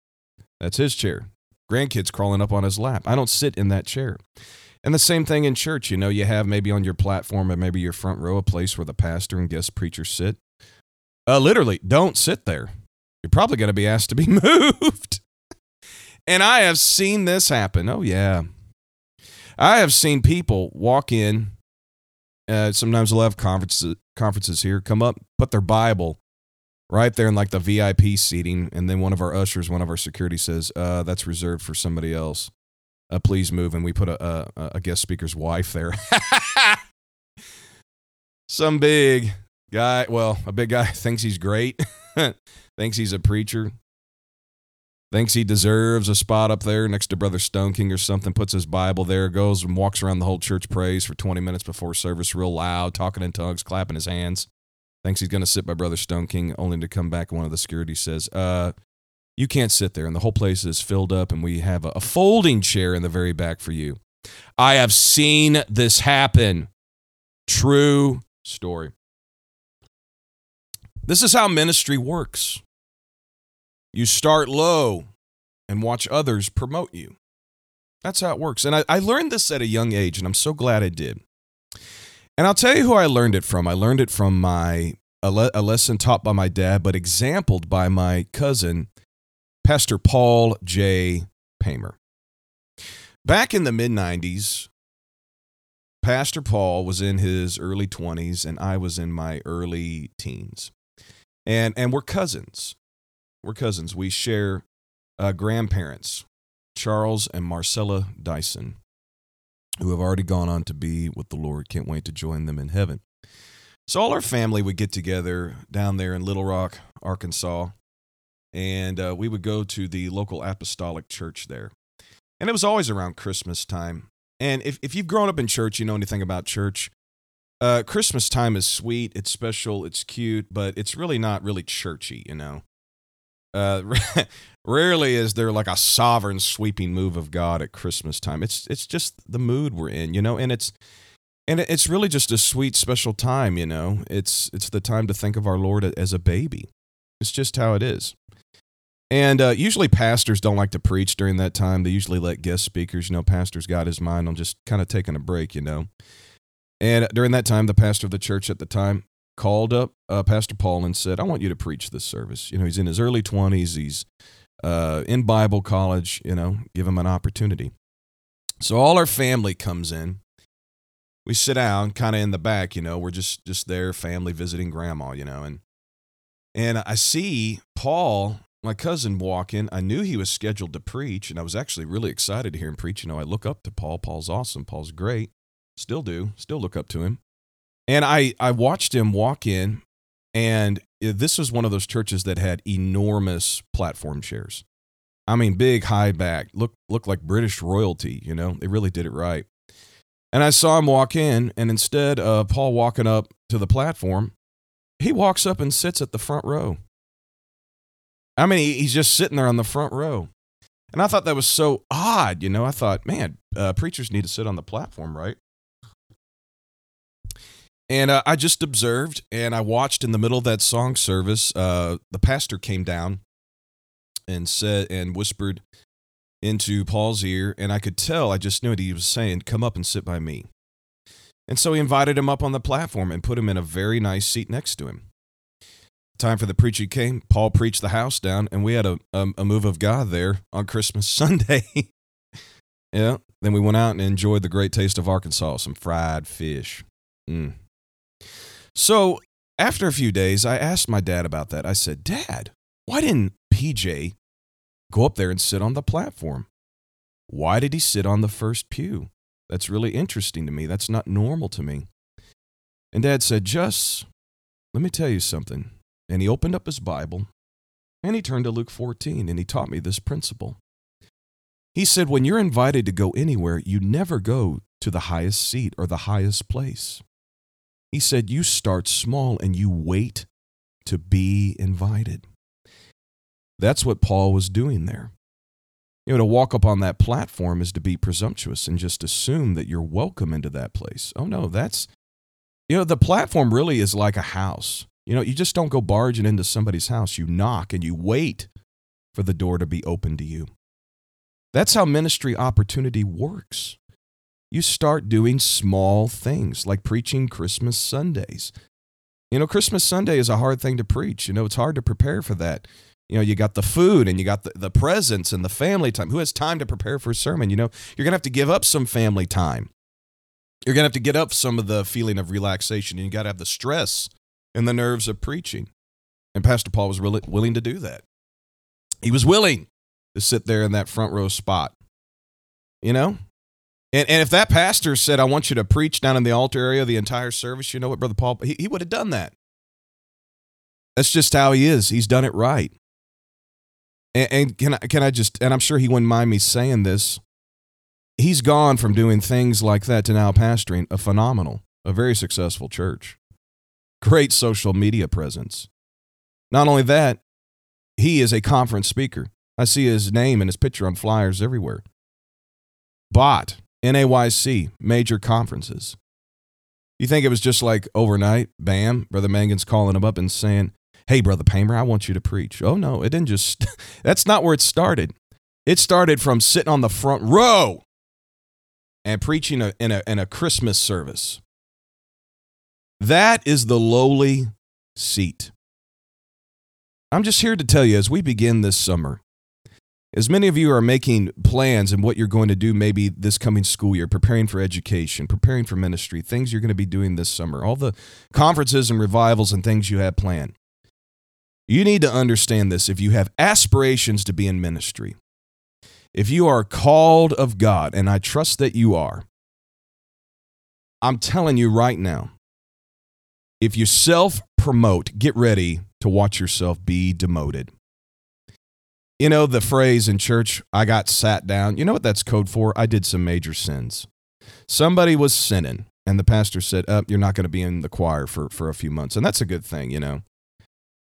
That's his chair. Grandkids crawling up on his lap. I don't sit in that chair. And the same thing in church. You know, you have maybe on your platform or maybe your front row a place where the pastor and guest preacher sit. Uh, literally, don't sit there. You're probably going to be asked to be moved. and I have seen this happen. Oh, yeah. I have seen people walk in. Uh, sometimes we'll have conferences, conferences here, come up, put their Bible right there in like the VIP seating. And then one of our ushers, one of our security says, uh, that's reserved for somebody else. Uh, please move. And we put a, a, a guest speaker's wife there. Some big guy, well, a big guy thinks he's great, thinks he's a preacher, thinks he deserves a spot up there next to Brother Stoneking or something, puts his Bible there, goes and walks around the whole church, prays for 20 minutes before service, real loud, talking in tongues, clapping his hands. Thinks he's going to sit by Brother Stoneking, only to come back one of the security says, uh, you can't sit there. And the whole place is filled up, and we have a, a folding chair in the very back for you. I have seen this happen. True story. This is how ministry works. You start low and watch others promote you. That's how it works. And I, I, learned this at a young age, and I'm so glad I did. And I'll tell you who I learned it from. I learned it from my a, le- a lesson taught by my dad, but exampled by my cousin, Pastor Paul J. Paymer. Back in the mid 90s, Pastor Paul was in his early 20s, and I was in my early teens and and we're cousins. We're cousins. We share uh, grandparents, Charles and Marcella Dyson, who have already gone on to be with the Lord. Can't wait to join them in heaven. So all our family would get together down there in Little Rock, Arkansas, and uh, we would go to the local apostolic church there. And it was always around Christmas time. And if, if you've grown up in church, you know anything about church, uh, Christmas time is sweet, it's special, it's cute, but it's really not really churchy, you know. Uh, rarely is there like a sovereign sweeping move of God at Christmas time. It's it's just the mood we're in, you know, and it's and it's really just a sweet special time, you know. It's it's the time to think of our Lord as a baby. It's just how it is. And uh, usually pastors don't like to preach during that time. They usually let guest speakers, you know, pastors got his mind on just kind of taking a break, you know. And during that time, the pastor of the church at the time called up uh, Pastor Paul and said, I want you to preach this service. You know, he's in his early 20s, he's uh, in Bible college, you know, give him an opportunity. So all our family comes in. We sit down kind of in the back, you know, we're just just there, family visiting grandma, you know, and and I see Paul, my cousin, walk in. I knew he was scheduled to preach, and I was actually really excited to hear him preach. You know, I look up to Paul. Paul's awesome. Paul's great. Still do. Still look up to him. And I, I watched him walk in, and this was one of those churches that had enormous platform chairs. I mean, big, high back, look look like British royalty. You know, they really did it right. And I saw him walk in, and instead of Paul walking up to the platform, he walks up and sits at the front row. I mean, he's just sitting there on the front row. And I thought that was so odd. You know, I thought, man, uh, preachers need to sit on the platform, right? And uh, I just observed and I watched in the middle of that song service. Uh, the pastor came down and said and whispered into Paul's ear, and I could tell, I just knew what he was saying, come up and sit by me. And so he invited him up on the platform and put him in a very nice seat next to him. Time for the preaching came. Paul preached the house down, and we had a, a, a move of God there on Christmas Sunday. yeah. Then we went out and enjoyed the great taste of Arkansas, some fried fish. Mm. So after a few days, I asked my dad about that. I said, Dad, why didn't PJ go up there and sit on the platform? Why did he sit on the first pew? That's really interesting to me. That's not normal to me. And dad said, Just let me tell you something. And he opened up his Bible and he turned to Luke 14 and he taught me this principle. He said, When you're invited to go anywhere, you never go to the highest seat or the highest place. He said, You start small and you wait to be invited. That's what Paul was doing there. You know, to walk up on that platform is to be presumptuous and just assume that you're welcome into that place. Oh no, that's you know, the platform really is like a house. You know, you just don't go barging into somebody's house. You knock and you wait for the door to be open to you. That's how ministry opportunity works. You start doing small things like preaching Christmas Sundays. You know, Christmas Sunday is a hard thing to preach. You know, it's hard to prepare for that. You know, you got the food and you got the, the presents and the family time. Who has time to prepare for a sermon? You know, you're going to have to give up some family time. You're going to have to get up some of the feeling of relaxation and you got to have the stress and the nerves of preaching. And Pastor Paul was really willing to do that. He was willing to sit there in that front row spot. You know? And, and if that pastor said, I want you to preach down in the altar area the entire service, you know what, Brother Paul, he, he would have done that. That's just how he is. He's done it right. And, and can I, can I just, and I'm sure he wouldn't mind me saying this, he's gone from doing things like that to now pastoring a phenomenal, a very successful church. Great social media presence. Not only that, he is a conference speaker. I see his name and his picture on flyers everywhere. Bought NAYC, major conferences. You think it was just like overnight, bam, Brother Mangan's calling him up and saying, Hey, Brother Paymer, I want you to preach. Oh, no, it didn't just, that's not where it started. It started from sitting on the front row and preaching a, in, a, in a Christmas service. That is the lowly seat. I'm just here to tell you as we begin this summer, as many of you are making plans and what you're going to do maybe this coming school year, preparing for education, preparing for ministry, things you're going to be doing this summer, all the conferences and revivals and things you have planned. You need to understand this if you have aspirations to be in ministry. If you are called of God, and I trust that you are, I'm telling you right now, if you self promote, get ready to watch yourself be demoted. You know the phrase in church, I got sat down. You know what that's code for? I did some major sins. Somebody was sinning, and the pastor said, oh, You're not going to be in the choir for, for a few months. And that's a good thing, you know.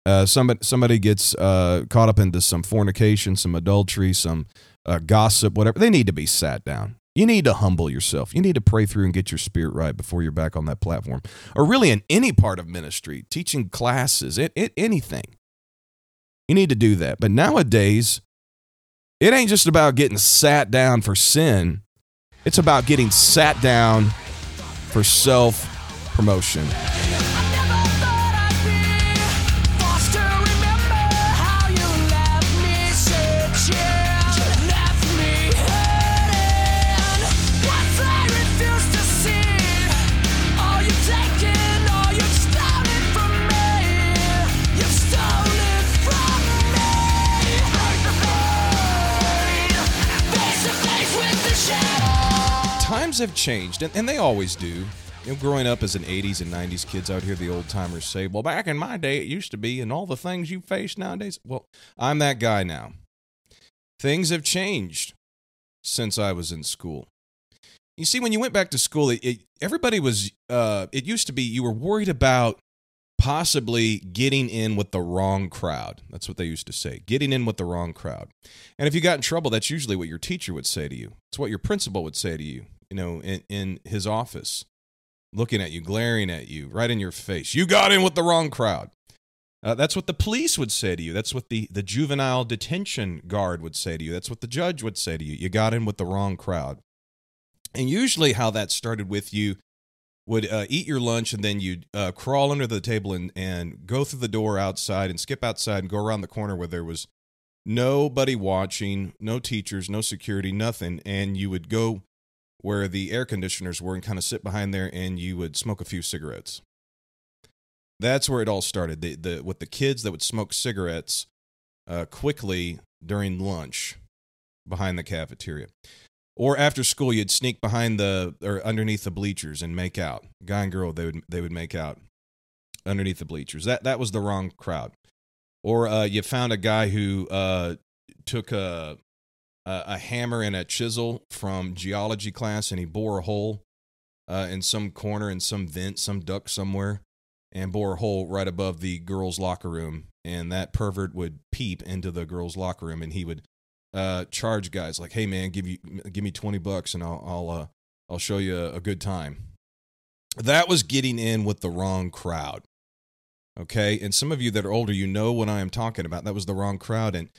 Uh, somebody, somebody gets uh, caught up into some fornication, some adultery, some uh, gossip, whatever. They need to be sat down. You need to humble yourself. You need to pray through and get your spirit right before you're back on that platform. Or really in any part of ministry, teaching classes, it, it, anything. You need to do that. But nowadays, it ain't just about getting sat down for sin, it's about getting sat down for self promotion. Times have changed, and, and they always do. You know, growing up as an 80s and 90s kids out here, the old timers say, well, back in my day, it used to be, and all the things you face nowadays. Well, I'm that guy now. Things have changed since I was in school. You see, when you went back to school, it, it, everybody was, uh, it used to be you were worried about possibly getting in with the wrong crowd. That's what they used to say getting in with the wrong crowd. And if you got in trouble, that's usually what your teacher would say to you. It's what your principal would say to you you know, in, in his office, looking at you, glaring at you, right in your face. You got in with the wrong crowd. Uh, that's what the police would say to you. That's what the, the juvenile detention guard would say to you. That's what the judge would say to you. You got in with the wrong crowd. And usually, how that started with you would uh, eat your lunch and then you'd uh, crawl under the table and, and go through the door outside and skip outside and go around the corner where there was nobody watching, no teachers, no security, nothing. And you would go where the air conditioners were and kind of sit behind there and you would smoke a few cigarettes. That's where it all started. The, the, with the kids that would smoke cigarettes uh, quickly during lunch behind the cafeteria. Or after school, you'd sneak behind the or underneath the bleachers and make out. Guy and girl, they would they would make out underneath the bleachers. That that was the wrong crowd. Or uh, you found a guy who uh, took a a hammer and a chisel from geology class and he bore a hole uh, in some corner in some vent, some duct somewhere, and bore a hole right above the girls' locker room. And that pervert would peep into the girls' locker room and he would uh, charge guys like, "Hey man, give you give me twenty bucks and I'll I'll uh, I'll show you a, a good time." That was getting in with the wrong crowd. Okay, and some of you that are older, you know what I am talking about. That was the wrong crowd, and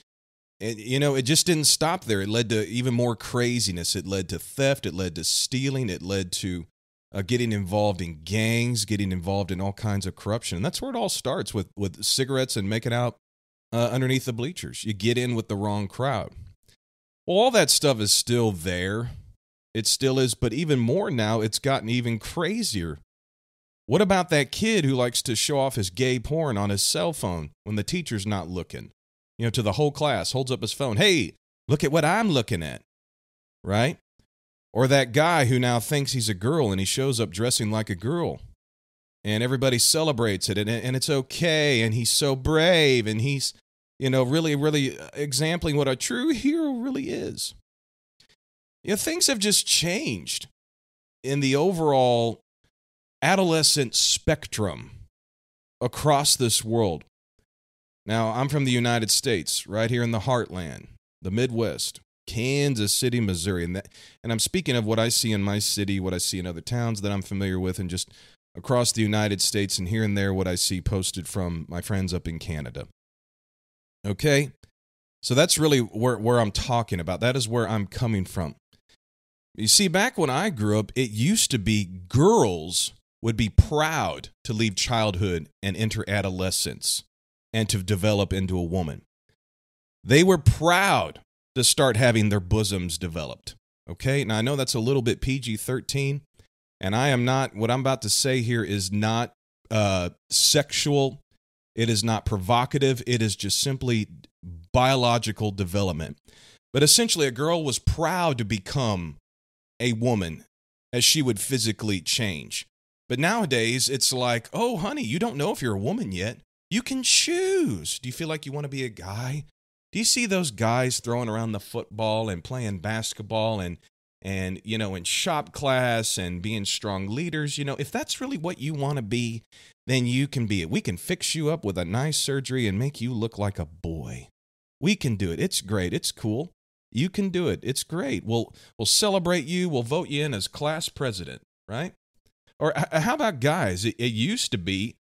and you know it just didn't stop there. It led to even more craziness. It led to theft. It led to stealing. It led to uh, getting involved in gangs, getting involved in all kinds of corruption. And that's where it all starts with with cigarettes and making out uh, underneath the bleachers. You get in with the wrong crowd. Well, all that stuff is still there. It still is, but even more now, it's gotten even crazier. What about that kid who likes to show off his gay porn on his cell phone when the teacher's not looking? You know, to the whole class, holds up his phone. Hey, look at what I'm looking at. Right? Or that guy who now thinks he's a girl and he shows up dressing like a girl. And everybody celebrates it and, and it's okay. And he's so brave and he's, you know, really, really exempling what a true hero really is. You know, things have just changed in the overall adolescent spectrum across this world. Now, I'm from the United States, right here in the heartland, the Midwest, Kansas City, Missouri. And, that, and I'm speaking of what I see in my city, what I see in other towns that I'm familiar with, and just across the United States, and here and there what I see posted from my friends up in Canada. Okay? So that's really where, where I'm talking about. That is where I'm coming from. You see, back when I grew up, it used to be girls would be proud to leave childhood and enter adolescence and to develop into a woman. They were proud to start having their bosoms developed. Okay, now I know that's a little bit PG 13, and I am not, what I'm about to say here is not uh, sexual, it is not provocative, it is just simply biological development. But essentially, a girl was proud to become a woman as she would physically change. But nowadays, it's like, oh, honey, you don't know if you're a woman yet. You can choose. Do you feel like you want to be a guy? Do you see those guys throwing around the football and playing basketball and and you know in shop class and being strong leaders? You know, if that's really what you want to be, then you can be it. We can fix you up with a nice surgery and make you look like a boy. We can do it. It's great. It's cool. You can do it. It's great. We'll we'll celebrate you. We'll vote you in as class president, right? Or how about guys? It, it used to be,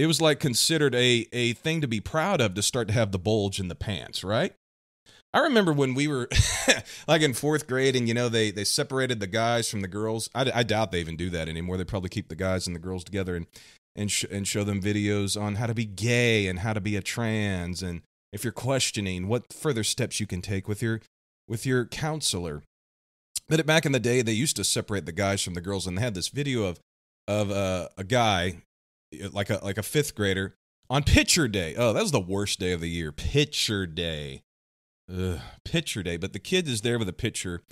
it was like considered a a thing to be proud of to start to have the bulge in the pants, right? I remember when we were like in fourth grade, and you know they they separated the guys from the girls. I, I doubt they even do that anymore. They probably keep the guys and the girls together and and sh- and show them videos on how to be gay and how to be a trans and if you're questioning what further steps you can take with your with your counselor. But back in the day, they used to separate the guys from the girls, and they had this video of of uh, a guy Uh, like a like a fifth grader on pitcher day. Oh, that was the worst day of the year. Pitcher day. Ugh, picture day. But the kid is there with a pitcher,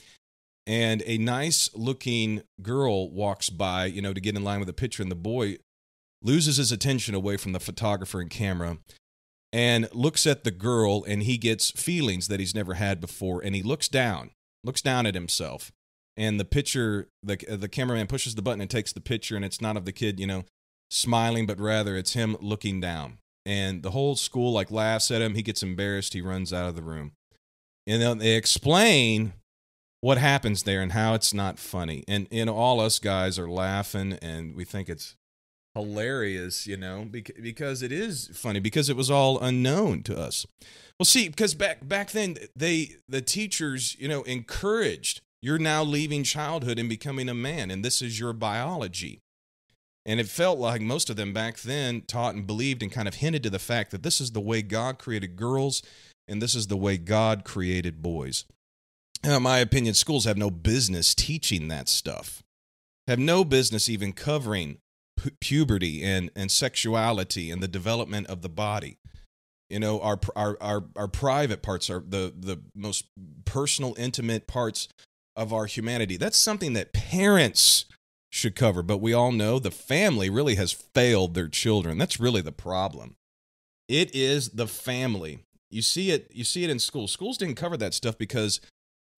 and a nice looking girl walks by, you know, to get in line with the pitcher, and the boy loses his attention away from the photographer and camera and looks at the girl and he gets feelings that he's never had before and he looks down looks down at himself and the picture the uh, the cameraman pushes the button and takes the picture and it's not of the kid you know smiling but rather it's him looking down. And the whole school like laughs at him. He gets embarrassed. He runs out of the room. And then they explain what happens there and how it's not funny. And you know all us guys are laughing and we think it's hilarious, you know, because it is funny because it was all unknown to us. Well, see, because back back then they the teachers, you know, encouraged you're now leaving childhood and becoming a man, and this is your biology. And it felt like most of them back then taught and believed and kind of hinted to the fact that this is the way God created girls and this is the way God created boys. And in my opinion, schools have no business teaching that stuff, have no business even covering pu- puberty and, and sexuality and the development of the body. You know, our, our, our, our private parts are the, the most personal, intimate parts of our humanity. That's something that parents should cover, but we all know the family really has failed their children. That's really the problem. It is the family. You see it you see it in schools. Schools didn't cover that stuff because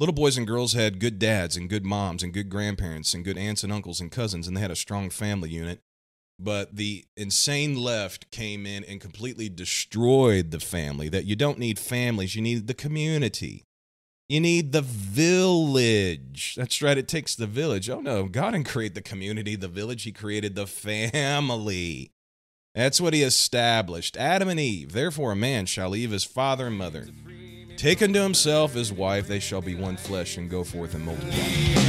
little boys and girls had good dads and good moms and good grandparents and good aunts and uncles and cousins and they had a strong family unit but the insane left came in and completely destroyed the family that you don't need families you need the community You need the village. That's right. It takes the village. Oh no, God didn't create the community, the village. He created the family. That's what he established. Adam and Eve. Therefore, a man shall leave his father and mother. Take unto himself his wife, they shall be one flesh and go forth and multiply.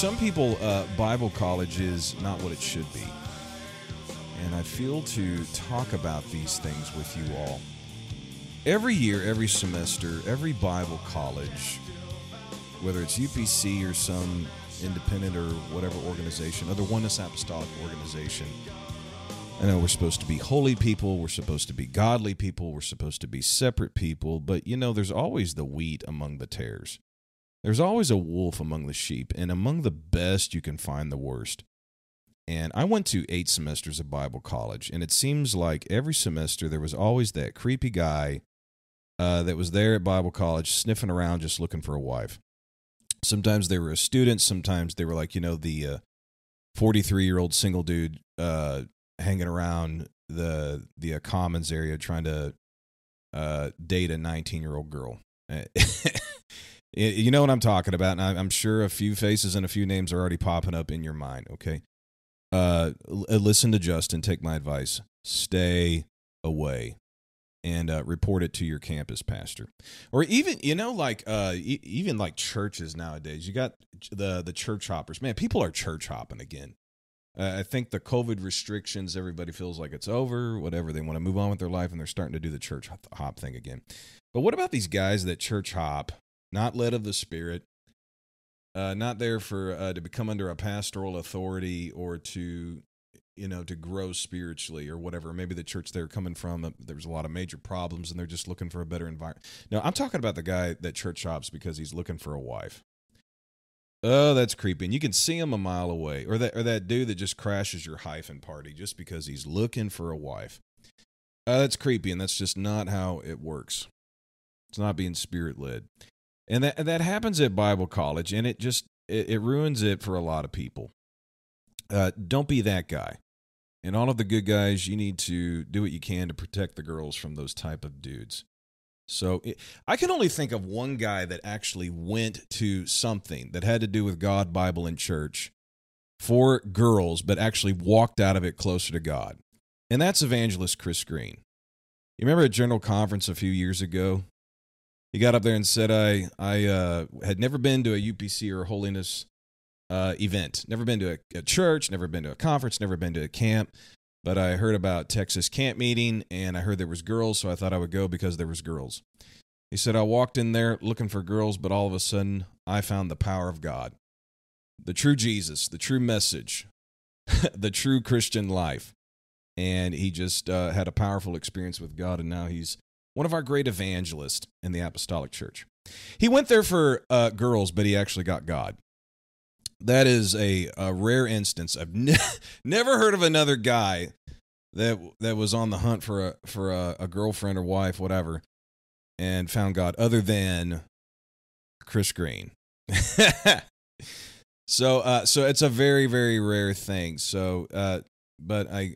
Some people, uh, Bible college is not what it should be. And I feel to talk about these things with you all. Every year, every semester, every Bible college, whether it's UPC or some independent or whatever organization, other Oneness Apostolic organization, I know we're supposed to be holy people, we're supposed to be godly people, we're supposed to be separate people, but you know, there's always the wheat among the tares. There's always a wolf among the sheep, and among the best you can find the worst. And I went to eight semesters of Bible college, and it seems like every semester there was always that creepy guy uh, that was there at Bible college sniffing around just looking for a wife. Sometimes they were a student, sometimes they were like, you know, the 43 year old single dude uh, hanging around the the uh, commons area trying to uh, date a 19 year old girl. you know what I'm talking about, and I'm sure a few faces and a few names are already popping up in your mind. Okay, uh, listen to Justin. Take my advice. Stay away, and uh, report it to your campus pastor, or even you know, like uh, even like churches nowadays. You got the the church hoppers. Man, people are church hopping again. Uh, I think the COVID restrictions, everybody feels like it's over, whatever. They want to move on with their life and they're starting to do the church hop thing again. But what about these guys that church hop, not led of the Spirit, uh, not there for uh, to become under a pastoral authority or to, you know, to grow spiritually or whatever. Maybe the church they're coming from, uh, there's a lot of major problems and they're just looking for a better environment. No, I'm talking about the guy that church shops because he's looking for a wife. Oh, that's creepy. And you can see him a mile away. Or that or that dude that just crashes your hyphen party just because he's looking for a wife. Uh, that's creepy, and that's just not how it works. It's not being spirit led. And that and that happens at Bible college, and it just it, it ruins it for a lot of people. Uh, don't be that guy. And all of the good guys, you need to do what you can to protect the girls from those type of dudes. So it, I can only think of one guy that actually went to something that had to do with God, Bible, and church for girls, but actually walked out of it closer to God. And that's evangelist Chris Green. You remember at General Conference a few years ago? He got up there and said, I, I uh, had never been to a UPC or a holiness uh, event, never been to a, a church, never been to a conference, never been to a camp but I heard about Texas camp meeting and I heard there was girls, so I thought I would go because there was girls. He said I walked in there looking for girls, but all of a sudden I found the power of God. The true Jesus, the true message, the true Christian life. And he just uh, had a powerful experience with God, and now he's one of our great evangelists in the Apostolic Church. He went there for uh, girls, but he actually got God that is a, a rare instance. I've ne- never heard of another guy that that was on the hunt for a for a, a girlfriend or wife, whatever, and found God other than Chris Green. so uh, so it's a very very rare thing. So uh, but I.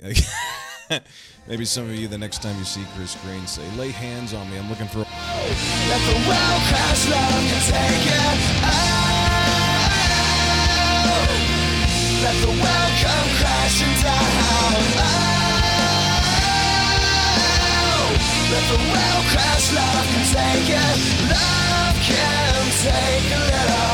I Maybe some of you, the next time you see Chris Green, say, "Lay hands on me. I'm looking for." Let the crash love take it. Let the come crashing down. Let the crash love take it. Love can take a little.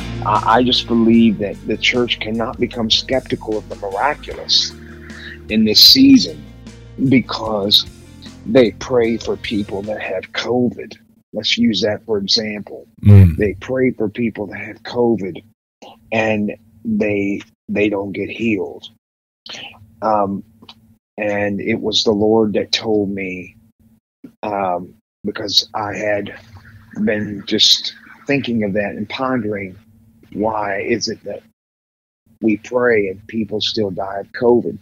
Give a little more. I, I just believe that the church cannot become skeptical of the miraculous in this season because they pray for people that have COVID. Let's use that for example. They pray for people that have COVID and they they don't get healed. Um, and it was the Lord that told me um, because I had been just thinking of that and pondering why is it that we pray and people still die of COVID.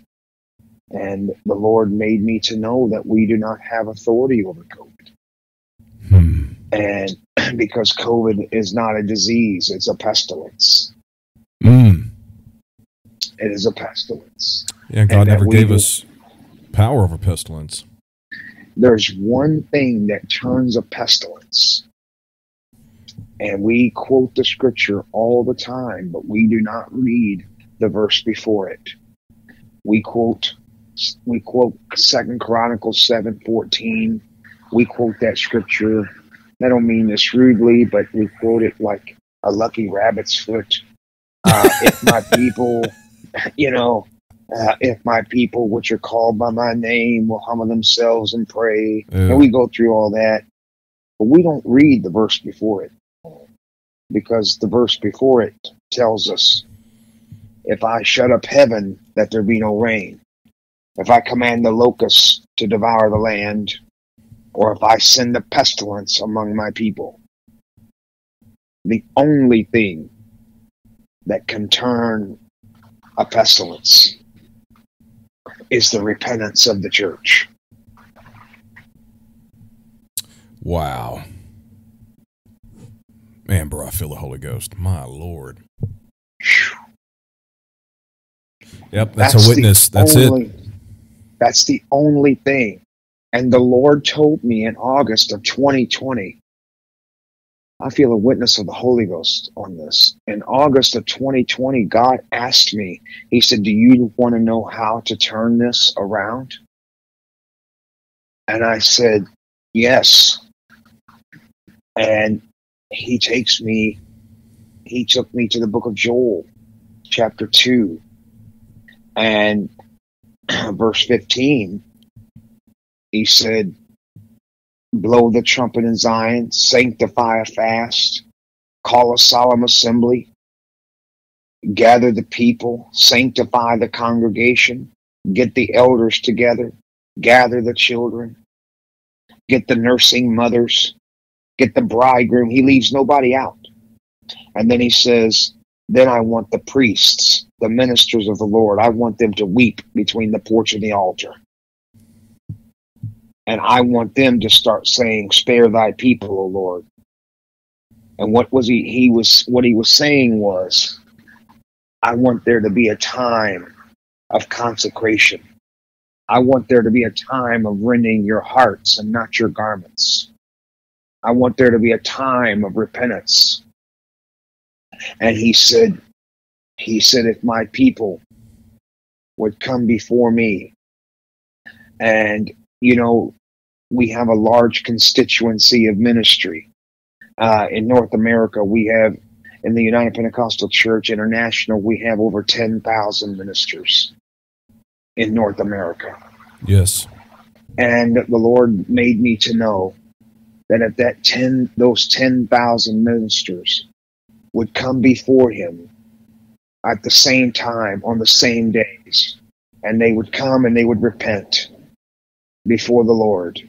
And the Lord made me to know that we do not have authority over COVID. Hmm. And because COVID is not a disease, it's a pestilence. Mm. It is a pestilence. Yeah, God that never gave us power over pestilence. There's one thing that turns a pestilence. And we quote the scripture all the time, but we do not read the verse before it. We quote we quote Second Chronicles seven fourteen. We quote that scripture. I don't mean this rudely, but we quote it like a lucky rabbit's foot. Uh, if my people, you know, uh, if my people, which are called by my name, will humble themselves and pray, Yeah. and we go through all that, but we don't read the verse before it because the verse before it tells us, "If I shut up heaven, that there be no rain; if I command the locusts to devour the land, or if I send the pestilence among my people." The only thing that can turn a pestilence is the repentance of the church. Wow. Man, bro, I feel the Holy Ghost. My Lord. Yep, that's, a witness. That's it. That's the only thing. And the Lord told me in August of 2020, I feel a witness of the Holy Ghost on this. In August of 2020, God asked me, He said, Do you want to know how to turn this around? And I said, Yes. And He takes me, He took me to the book of Joel, chapter 2 and verse 15 he said blow the trumpet in zion sanctify a fast call a solemn assembly gather the people sanctify the congregation get the elders together gather the children get the nursing mothers get the bridegroom he leaves nobody out and then he says then I want the priests, the ministers of the Lord, I want them to weep between the porch and the altar. And I want them to start saying, Spare thy people, O Lord. And what was he he was what he was saying was, I want there to be a time of consecration. I want there to be a time of rending your hearts and not your garments. I want there to be a time of repentance. And he said, he said, if my people would come before me, and you know, we have a large constituency of ministry uh, in North America. We have in the United Pentecostal Church International, we have over ten thousand ministers in North America. Yes. And the Lord made me to know that if that ten those ten thousand ministers would come before him at the same time on the same days, and they would come and they would repent before the Lord,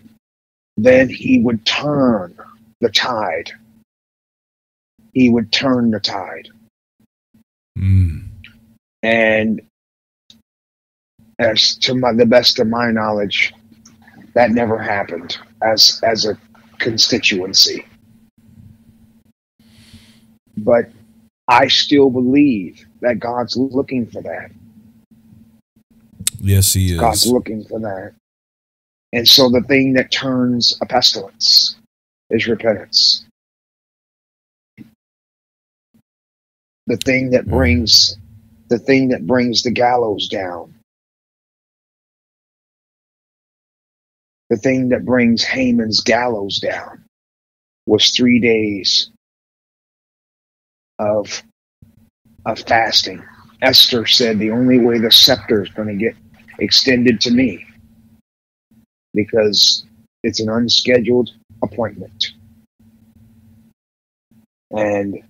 then he would turn the tide. He would turn the tide. Mm. And as to my, the best of my knowledge, that never happened as as a constituency. But I still believe that God's looking for that. Yes, he is. God's looking for that. And so the thing that turns a pestilence is repentance. The thing that Mm. brings the thing that brings the gallows down. The thing that brings Haman's gallows down was three days of of fasting. Esther said the only way the scepter is going to get extended to me because it's an unscheduled appointment. And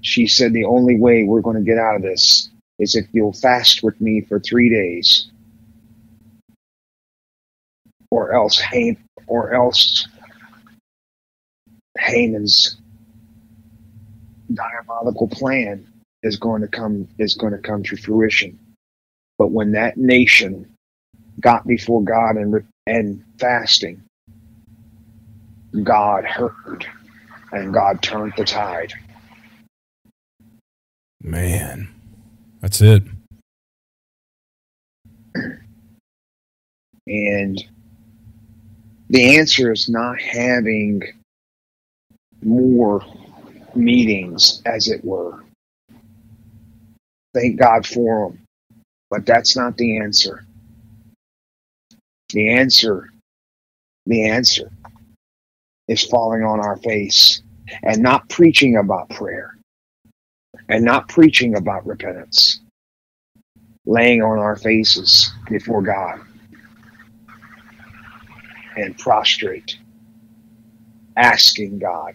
she said the only way we're going to get out of this is if you'll fast with me for three days or else Haman, or else Haman's diabolical plan is going to come is going to come to fruition. But when that nation got before God and and fasting, God heard and God turned the tide. Man, that's it. And the answer is not having more meetings, as it were. Thank God for them. But that's not the answer. The answer, the answer is falling on our face and not preaching about prayer and not preaching about repentance, laying on our faces before God and prostrate, asking God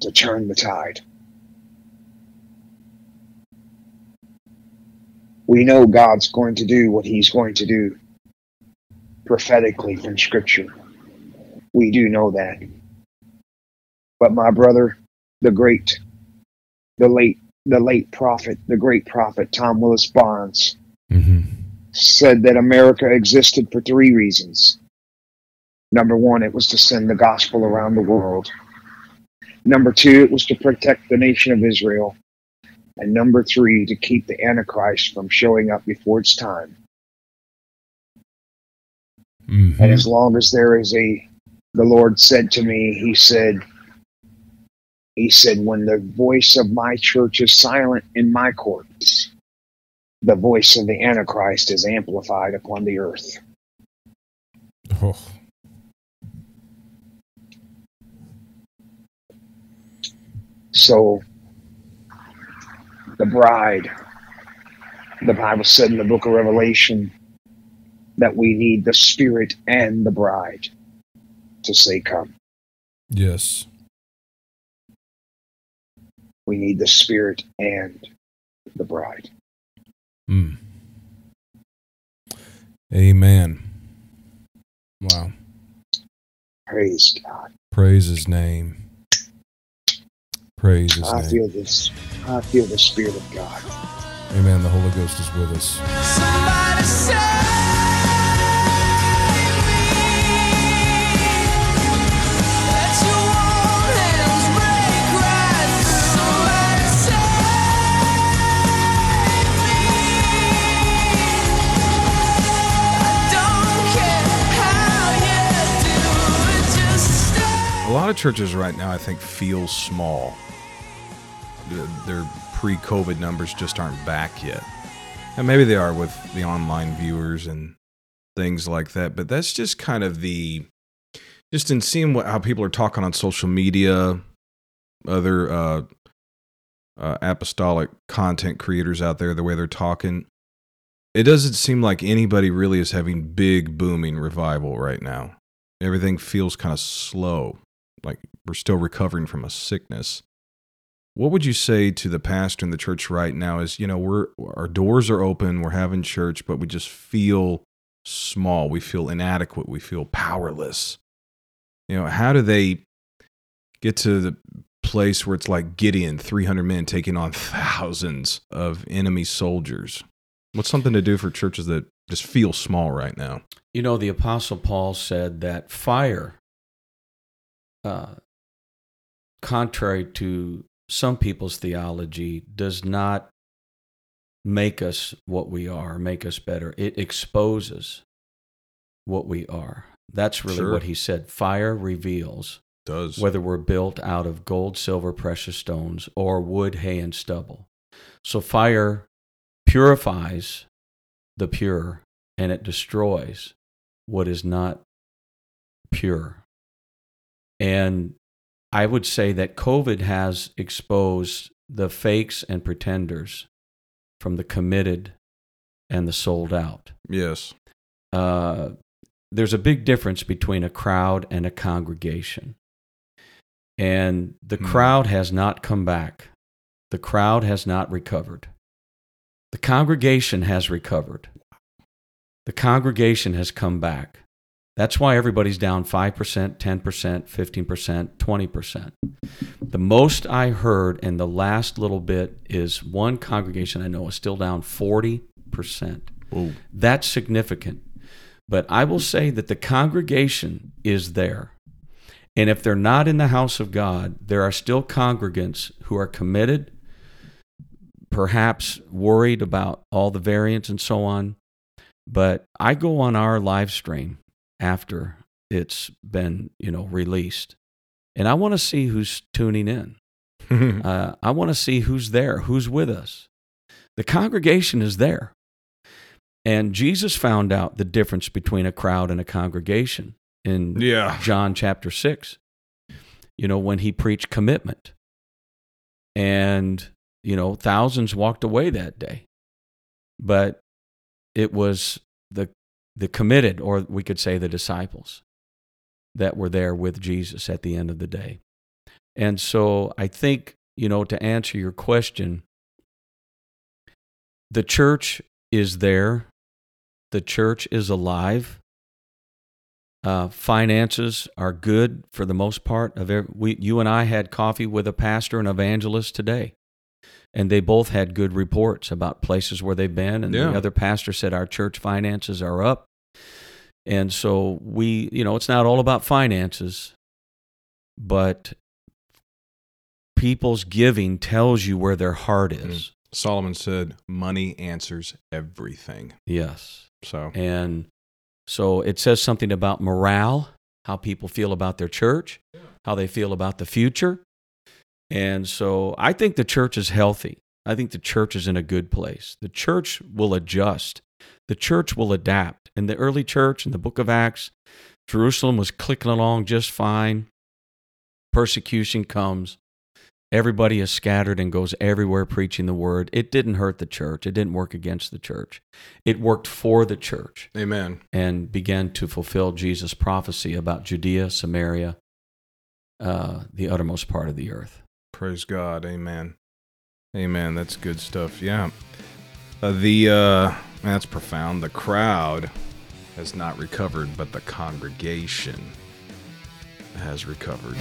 to turn the tide. We know God's going to do what He's going to do prophetically from Scripture. We do know that. But my brother, the great, the late, the late prophet, the great prophet Tom Willis Barnes, hmm said that America existed for three reasons. Number one, it was to send the gospel around the world. Number two, it was to protect the nation of Israel. And number three, to keep the Antichrist from showing up before its time. hmm And as long as there is a, the Lord said to me, He said, He said, when the voice of my church is silent in my courts, the voice of the Antichrist is amplified upon the earth. Oh, So, the bride, the Bible said in the book of Revelation that we need the Spirit and the bride to say, Come. yes. We need the Spirit and the bride. Mm. Amen. Wow. Praise God. Praise his name. Praise his I name. feel this. I feel the Spirit of God. Amen. The Holy Ghost is with us. Lot of churches right now, I think, feel small. Their pre COVID numbers just aren't back yet. And maybe they are with the online viewers and things like that. But that's just kind of the, just in seeing what, how people are talking on social media, other uh, uh, apostolic content creators out there, the way they're talking. It doesn't seem like anybody really is having big, booming revival right now. Everything feels kind of slow like we're still recovering from a sickness. What would you say to the pastor in the church right now is, you know, we're our doors are open, we're having church, but we just feel small, we feel inadequate, we feel powerless. You know, how do they get to the place where it's like Gideon, 300 men taking on thousands of enemy soldiers? What's something to do for churches that just feel small right now? You know, the Apostle Paul said that fire, uh, contrary to some people's theology, does not make us what we are, make us better. It exposes what we are. That's really Sure. what he said. Fire reveals Does whether we're built out of gold, silver, precious stones, or wood, hay, and stubble. So fire purifies the pure and it destroys what is not pure. And I would say that COVID has exposed the fakes and pretenders from the committed and the sold out. yes. Uh, there's a big difference between a crowd and a congregation. And the Hmm. crowd has not come back. The crowd has not recovered. The congregation has recovered. The congregation has come back. That's why everybody's down 5%, 10%, 15%, 20%. The most I heard in the last little bit is one congregation I know is still down 40%. That's significant. But I will say that the congregation is there. And if they're not in the house of God, there are still congregants who are committed, perhaps worried about all the variants and so on. But I go on our live stream after it's been, you know, released. And I want to see who's tuning in. Uh, I want to see who's there, who's with us. The congregation is there. And Jesus found out the difference between a crowd and a congregation in Yeah. John chapter 6. You know, when he preached commitment. And, you know, thousands walked away that day. But it was the the committed or we could say the disciples that were there with Jesus at the end of the day. And so I think, you know, to answer your question, the church is there. The church is alive. Uh, finances are good for the most part. Of every, we, you and I had coffee with a pastor and evangelist today, and they both had good reports about places where they've been. And Yeah. the other pastor said our church finances are up. And so we, you know, it's not all about finances, but people's giving tells you where their heart mm-hmm. is. Solomon said, "Money answers everything." Yes. So And so it says something about morale, how people feel about their church, how they feel about the future. And so I think the church is healthy. I think the church is in a good place. The church will adjust, the church will adapt. In the early church, in the book of Acts, Jerusalem was clicking along just fine. Persecution comes. Everybody is scattered and goes everywhere preaching the word. It didn't hurt the church. It didn't work against the church. It worked for the church Amen. and began to fulfill Jesus' prophecy about Judea, Samaria, uh, the uttermost part of the earth. Praise God. Amen. Amen. That's good stuff. Yeah. Uh, the uh, that's profound. The crowd has not recovered, but the congregation has recovered.